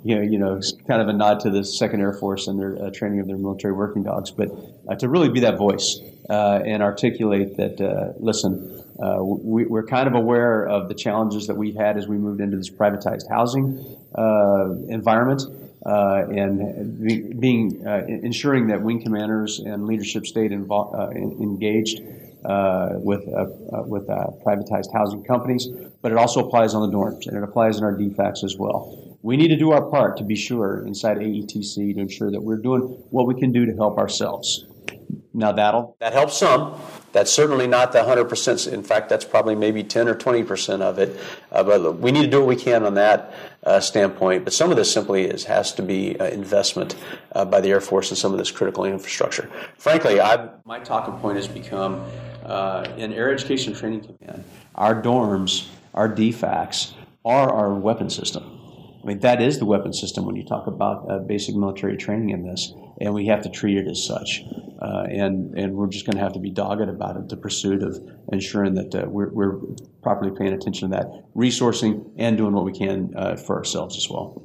you know you know kind of a nod to the Second Air Force and their training of their military working dogs, but to really be that voice and articulate that listen. Uh, we, are kind of aware of the challenges that we've had as we moved into this privatized housing uh, environment. Uh, and be, being ensuring that wing commanders and leadership stayed invo- engaged uh, with uh, uh, with privatized housing companies, but it also applies on the dorms and it applies in our DFACs as well. We need to do our part to be sure inside AETC to ensure that we're doing what we can do to help ourselves. Now that'll that helps some. That's certainly not the 100%. In fact, that's probably maybe 10 or 20% of it. Uh, but we need to do what we can on that uh, standpoint. But some of this simply is has to be uh, investment uh, by the Air Force in some of this critical infrastructure. Frankly, I've, my talking point has become uh, in Air Education Training Command, our dorms, our DFACs are our weapon system. I mean, that is the weapon system when you talk about uh, basic military training in this, and we have to treat it as such. Uh, and, and we're just going to have to be dogged about it, the pursuit of ensuring that uh, we're, we're, properly paying attention to that, resourcing, and doing what we can uh, for ourselves as well.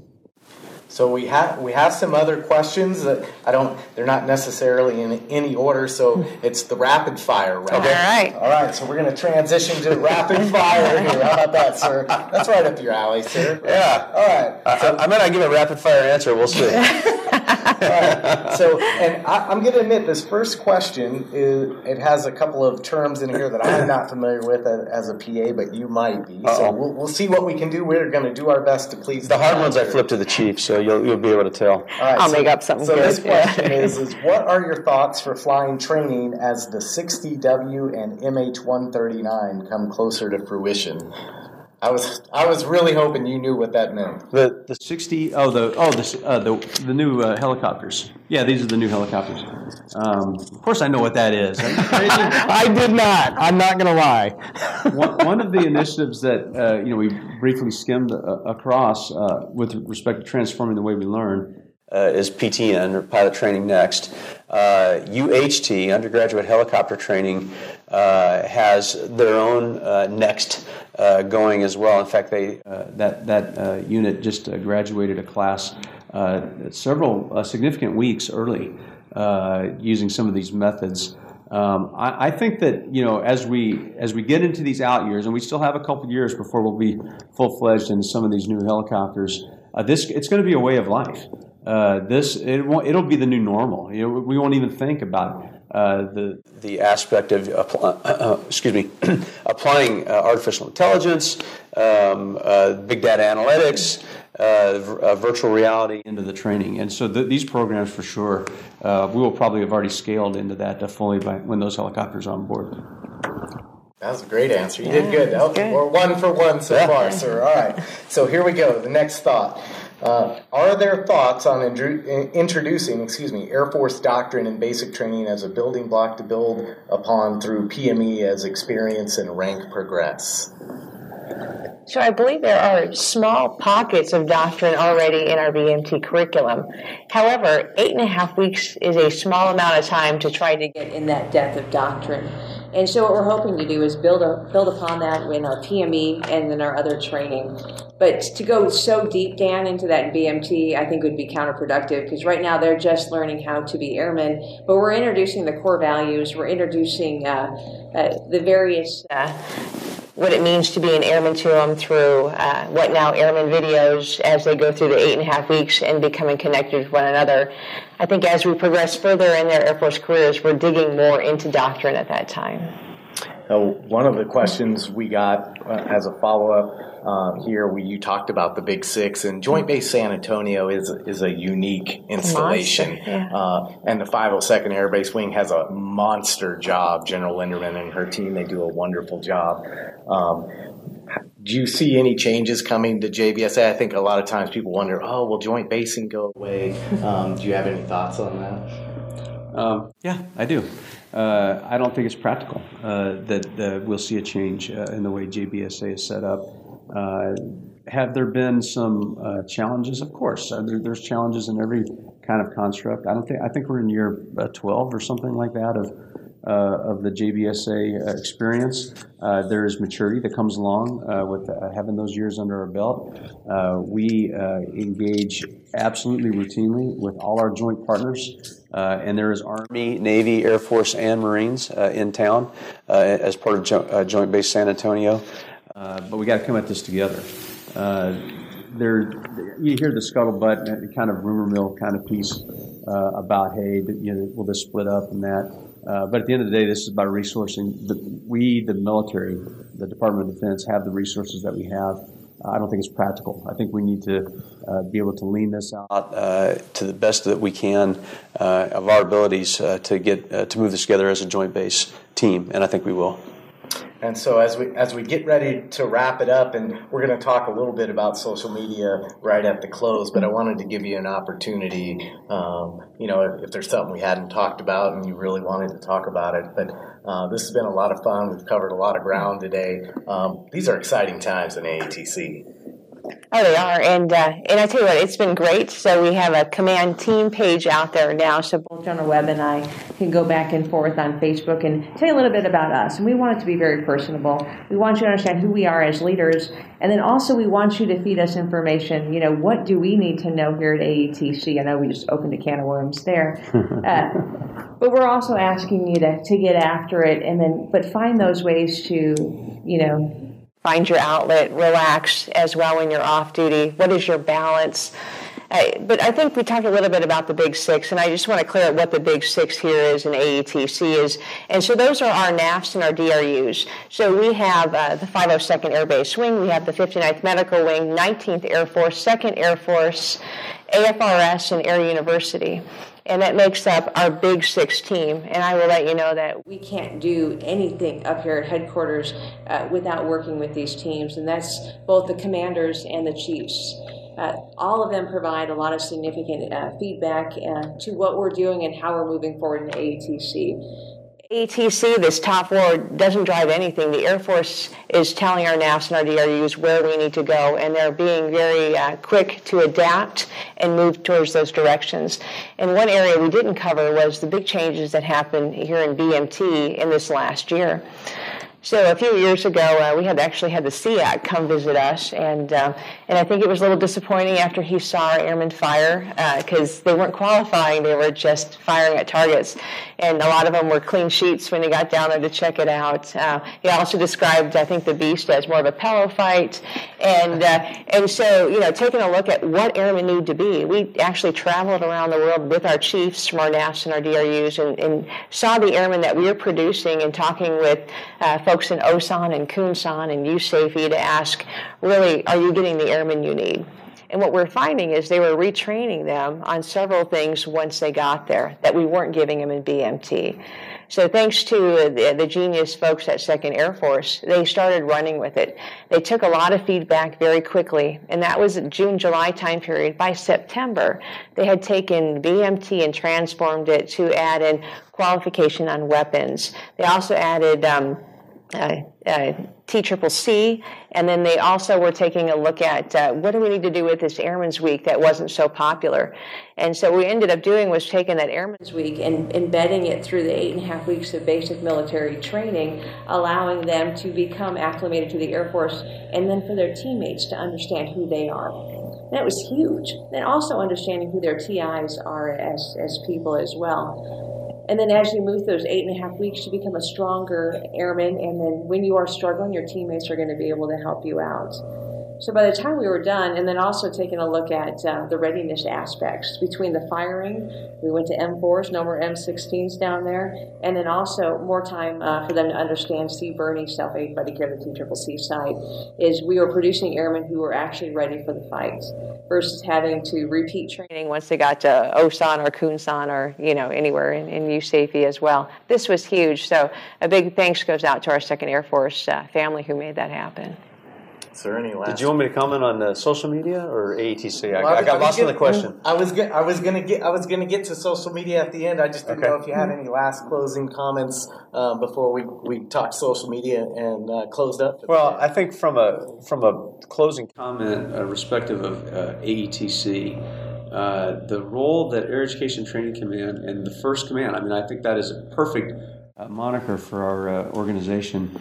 So we have we have some other questions that I don't. They're not necessarily in any order. So it's the rapid fire round. Okay. All right. All right. So we're going to transition to rapid fire here. How about that, sir? That's right up your alley, sir. Yeah. All right. So, I, I might not give a rapid fire answer. We'll see. right. So, and I, am going to admit this first question is it has a couple of terms in here that I'm not familiar with as a PA, but you might be. Uh-oh. So we'll, we'll, see what we can do. We're going to do our best to please. The hard ones I flip to the chief, so you'll you'll be able to tell. All right, I'll so, make up something. So good. this question yeah. is: is what are your thoughts for flying training as the 60W and MH139 come closer to fruition? I was I was really hoping you knew what that meant. The the sixty oh the oh the uh, the the new uh, helicopters. Yeah, these are the new helicopters. Um, of course, I know what that is. I did not. I'm not going to lie. one, one, of the initiatives that uh, you know we briefly skimmed uh, across uh, with respect to transforming the way we learn uh, is PTN or Pilot Training Next. Uh, UHT, undergraduate helicopter training, uh, has their own uh, Next uh, going as well. In fact, they uh, that that unit just graduated a class several significant weeks early using some of these methods. Um, I, I, think that you know as we as we get into these out years, and we still have a couple years before we'll be full fledged in some of these new helicopters. this it's going to be a way of life uh, this it won't, it'll be the new normal. You know, we won't even think about uh, the the aspect of uh, uh excuse me applying uh, artificial intelligence, um, uh, big data analytics, virtual reality into the training. And so these programs, for sure, we will probably have already scaled into that fully by when those helicopters are on board. That was a great answer. You yeah, did good. Oh, good. We're one for one so yeah. far, sir. All right. So here we go. The next thought. Uh, are there thoughts on introducing, excuse me, Air Force doctrine and basic training as a building block to build upon through PME as experience and rank progress? So I believe there are small pockets of doctrine already in our BMT curriculum. However, eight and a half weeks is a small amount of time to try to get in that depth of doctrine. And so what we're hoping to do is build a, build upon that in our PME and in our other training. But to go so deep, Dan, into that BMT, I think would be counterproductive because right now they're just learning how to be airmen. But we're introducing the core values. We're introducing uh, uh, the various uh, what it means to be an airman to them through uh, what now airman videos as they go through the eight and a half weeks and becoming connected with one another. I think as we progress further in their Air Force careers, we're digging more into doctrine at that time. Uh, one of the questions we got uh, as a follow up uh, here, we, you talked about the Big Six, and Joint Base San Antonio is is a unique installation, yeah. uh, and the 502nd Air Base Wing has a monster job. General Lenderman and her team they do a wonderful job. Um, do you see any changes coming to JBSA? I think a lot of times people wonder, oh, will joint basing go away? Um, do you have any thoughts on that? Um, yeah, I do. Uh, I don't think it's practical uh, that uh, we'll see a change uh, in the way JBSA is set up. Uh, have there been some uh, challenges? Of course, there, there's challenges in every kind of construct. I don't think I think we're in year 12 or something like that of of the JBSA experience. there is maturity that comes along with having those years under our belt. we engage absolutely routinely with all our joint partners uh, and there is Army, Navy, Air Force, and Marines uh, in town uh, as part of jo- uh, Joint Base San Antonio. Uh, but we got to come at this together. Uh, there, you hear the scuttlebutt kind of rumor mill kind of piece about, hey, you know, will this split up and that. but at the end of the day, this is about resourcing. The, we, the military, the Department of Defense, have the resources that we have I don't think it's practical. I think we need to uh, be able to lean this out uh, to the best that we can uh, of our abilities uh, to get uh, to move this together as a joint base team, and I think we will. And so as we as we get ready to wrap it up, and we're going to talk a little bit about social media right at the close, but I wanted to give you an opportunity. Um, you know, if, if, there's something we hadn't talked about and you really wanted to talk about it, but uh, this has been a lot of fun. We've covered a lot of ground today. Um, these are exciting times in AETC. Oh, they are, and uh, and I tell you what, it's been great. So we have a command team page out there now. So both General Webb and I can go back and forth on Facebook and tell you a little bit about us. And we want it to be very personable. We want you to understand who we are as leaders, and then also we want you to feed us information. You know, what do we need to know here at AETC? I know we just opened a can of worms there, uh, but we're also asking you to to get after it, and then but find those ways to you know find your outlet, relax as well when you're off duty. What is your balance? But I think we talked a little bit about the Big Six, and I just want to clear up what the Big Six here is and AETC is. And so those are our NAFs and our DRUs. So we have uh, the 502nd Air Base Wing, we have the 59th Medical Wing, 19th Air Force, 2nd Air Force, AFRS, and Air University and that makes up our big six team. And I will let you know that we can't do anything up here at headquarters uh, without working with these teams, and that's both the commanders and the chiefs. Uh, all of them provide a lot of significant uh, feedback uh, to what we're doing and how we're moving forward in AETC. ATC, this top war, doesn't drive anything. The Air Force is telling our NAFs and our DRUs where we need to go, and they're being very uh, quick to adapt and move towards those directions. And one area we didn't cover was the big changes that happened here in BMT in this last year. So a few years ago, uh, we had actually had the SEAC come visit us, and uh, and I think it was a little disappointing after he saw our airmen fire because uh, they weren't qualifying; they were just firing at targets, and a lot of them were clean sheets when they got down there to check it out. Uh, he also described, I think, the beast as more of a pillow fight, and uh, and so you know, taking a look at what airmen need to be, we actually traveled around the world with our chiefs from our NAFs and our DRUs, and, and saw the airmen that we were producing and talking with uh, folks folks in Osan and Kunsan and USAFE to ask, really, are you getting the airmen you need? And what we're finding is they were retraining them on several things once they got there that we weren't giving them in BMT. So thanks to the, the, genius folks at Second Air Force, they started running with it. They took a lot of feedback very quickly, and that was June, July time period. By September, they had taken BMT and transformed it to add in qualification on weapons. They also added um, uh, uh, TCCC, and then they also were taking a look at uh, what do we need to do with this Airmen's Week that wasn't so popular. And so what we ended up doing was taking that Airmen's Week and embedding it through the eight and a half weeks of basic military training, allowing them to become acclimated to the Air Force, and then for their teammates to understand who they are. That was huge. And also understanding who their TIs are as, as people as well. And then as you move those eight and a half weeks, you become a stronger airman. And then when you are struggling, your teammates are going to be able to help you out. So by the time we were done, and then also taking a look at uh, the readiness aspects between the firing, we went to M4s, no more M16s down there, and then also more time uh, for them to understand CBRNE, self-aid buddy care, the TCCC side, is we were producing airmen who were actually ready for the fight versus having to repeat training once they got to Osan or Kunsan or, you know, anywhere in, in USAFE as well. This was huge. So a big thanks goes out to our 2nd Air Force uh, family who made that happen. Is there any last? Did you want me to comment on uh, social media or AETC? I, well, I, I got lost in the question. I was I was gonna get I was gonna get to social media at the end. I just didn't okay. know if you had any last closing comments um, before we, we talked social media and uh, closed up. Well, I think from a from a closing comment, uh, respective of uh, AETC. Uh, the role that Air Education Training Command and the First Command, I mean, I think that is a perfect uh, moniker for our organization,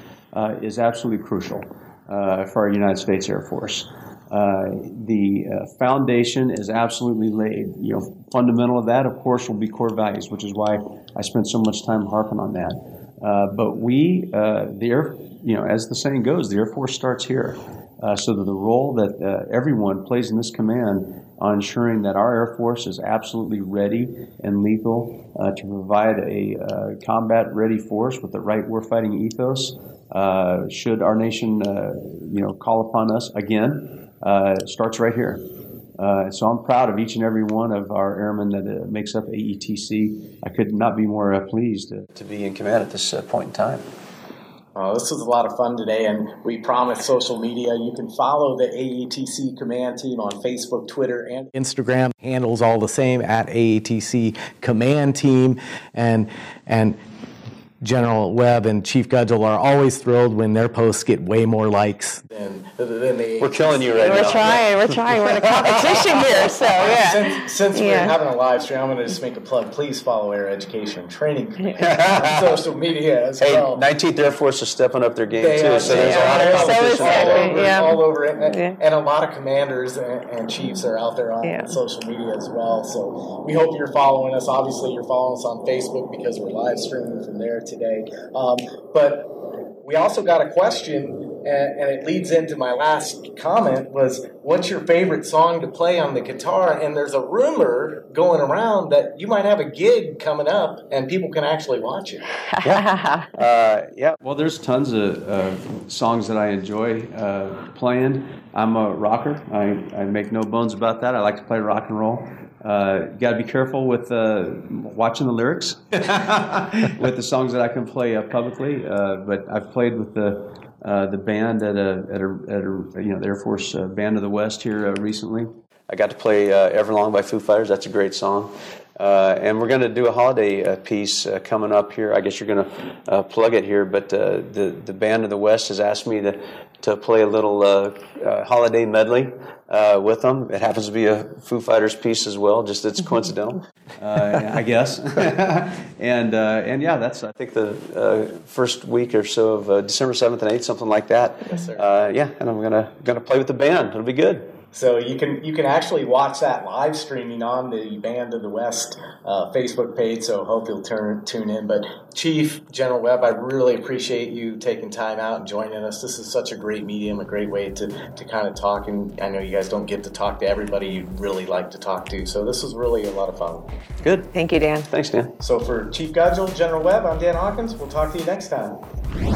is absolutely crucial uh, for our United States Air Force. Uh, the uh, foundation is absolutely laid. You know, fundamental of that, of course, will be core values, which is why I spent so much time harping on that. Uh, but we, uh, the Air, you know, as the saying goes, the Air Force starts here. Uh, so that the role that everyone plays in this command on ensuring that our Air Force is absolutely ready and lethal to provide a combat ready force with the right warfighting ethos uh, should our nation, uh, you know, call upon us again, uh, starts right here. So I'm proud of each and every one of our airmen that makes up AETC. I could not be more pleased to, be in command at this point in time. Uh, this was a lot of fun today, and we promise social media. You can follow the AETC command team on Facebook, Twitter, and Instagram. Handles all the same at AETC command team, and and General Webb and Chief Gudgel are always thrilled when their posts get way more likes than, than the. We're killing you right we're now. We're trying. We're trying. We're in a competition here, so yeah. Since, since yeah. we're having a live stream, I'm going to just make a plug. Please follow Air Education Training on social media as hey, well. 19th Air Force is stepping up their game they too, so there's a lot of competition so all, over, yeah. all over it, and, yeah. and, a lot of commanders and, and chiefs are out there on yeah. social media as well. So we hope you're following us. Obviously, you're following us on Facebook because we're live streaming from there today. Um, but we also got a question and, and, it leads into my last comment was what's your favorite song to play on the guitar? And there's a rumor going around that you might have a gig coming up and people can actually watch it. Yeah. Uh, yeah. Well there's tons of uh, songs that i enjoy uh, playing. I'm a rocker. I, I make no bones about that. I like to play rock and roll uh, you got to be careful with uh, watching the lyrics with the songs that I can play uh, publicly. Uh, but I've played with the uh, the band at a, at a, at a you know the Air Force uh, Band of the West here recently. I got to play "Everlong" by Foo Fighters. That's a great song. Uh, and we're going to do a holiday uh, piece uh, coming up here. I guess you're going to plug it here, but the the band of the West has asked me to to play a little holiday medley uh, with them. It happens to be a Foo Fighters piece as well. Just it's coincidental, uh, I guess. and uh, and yeah, that's I think the uh, first week or so of uh, December seventh and eighth, something like that. Yes, sir. Uh, yeah, and I'm gonna gonna play with the band. It'll be good. So you can you can actually watch that live streaming on the Band of the West uh, Facebook page. So hope you'll turn tune in. But Chief General Webb, I really appreciate you taking time out and joining us. This is such a great medium, a great way to to kind of talk. And I know you guys don't get to talk to everybody you'd really like to talk to. So this was really a lot of fun. Good. Thank you, Dan. Thanks, Dan. So for Chief Gudgel, General Webb, I'm Dan Hawkins. We'll talk to you next time.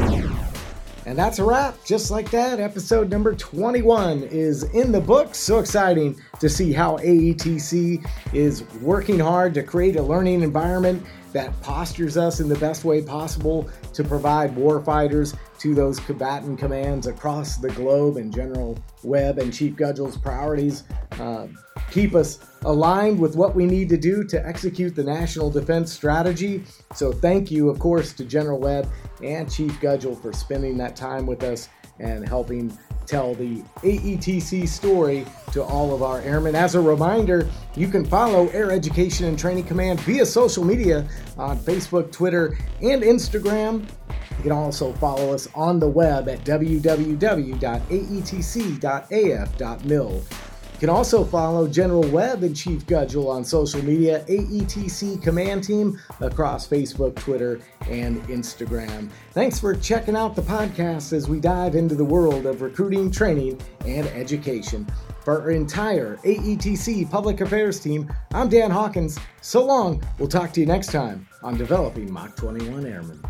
And that's a wrap. Just like that, episode number 21 is in the books. So exciting to see how AETC is working hard to create a learning environment that postures us in the best way possible to provide warfighters to those combatant commands across the globe and General Webb and Chief Gudgel's priorities. Uh, keep us aligned with what we need to do to execute the national defense strategy. So, thank you, of course, to General Webb and Chief Gudgel for spending that time with us and helping tell the AETC story to all of our airmen. As a reminder, you can follow Air Education and Training Command via social media on Facebook, Twitter, and Instagram. You can also follow us on the web at www.aetc.af.mil can also follow General Webb and Chief Gudgel on social media, AETC Command Team across Facebook, Twitter, and Instagram. Thanks for checking out the podcast as we dive into the world of recruiting, training, and education. For our entire AETC Public Affairs team, I'm Dan Hawkins. So long. We'll talk to you next time on Developing Mach 21 Airmen.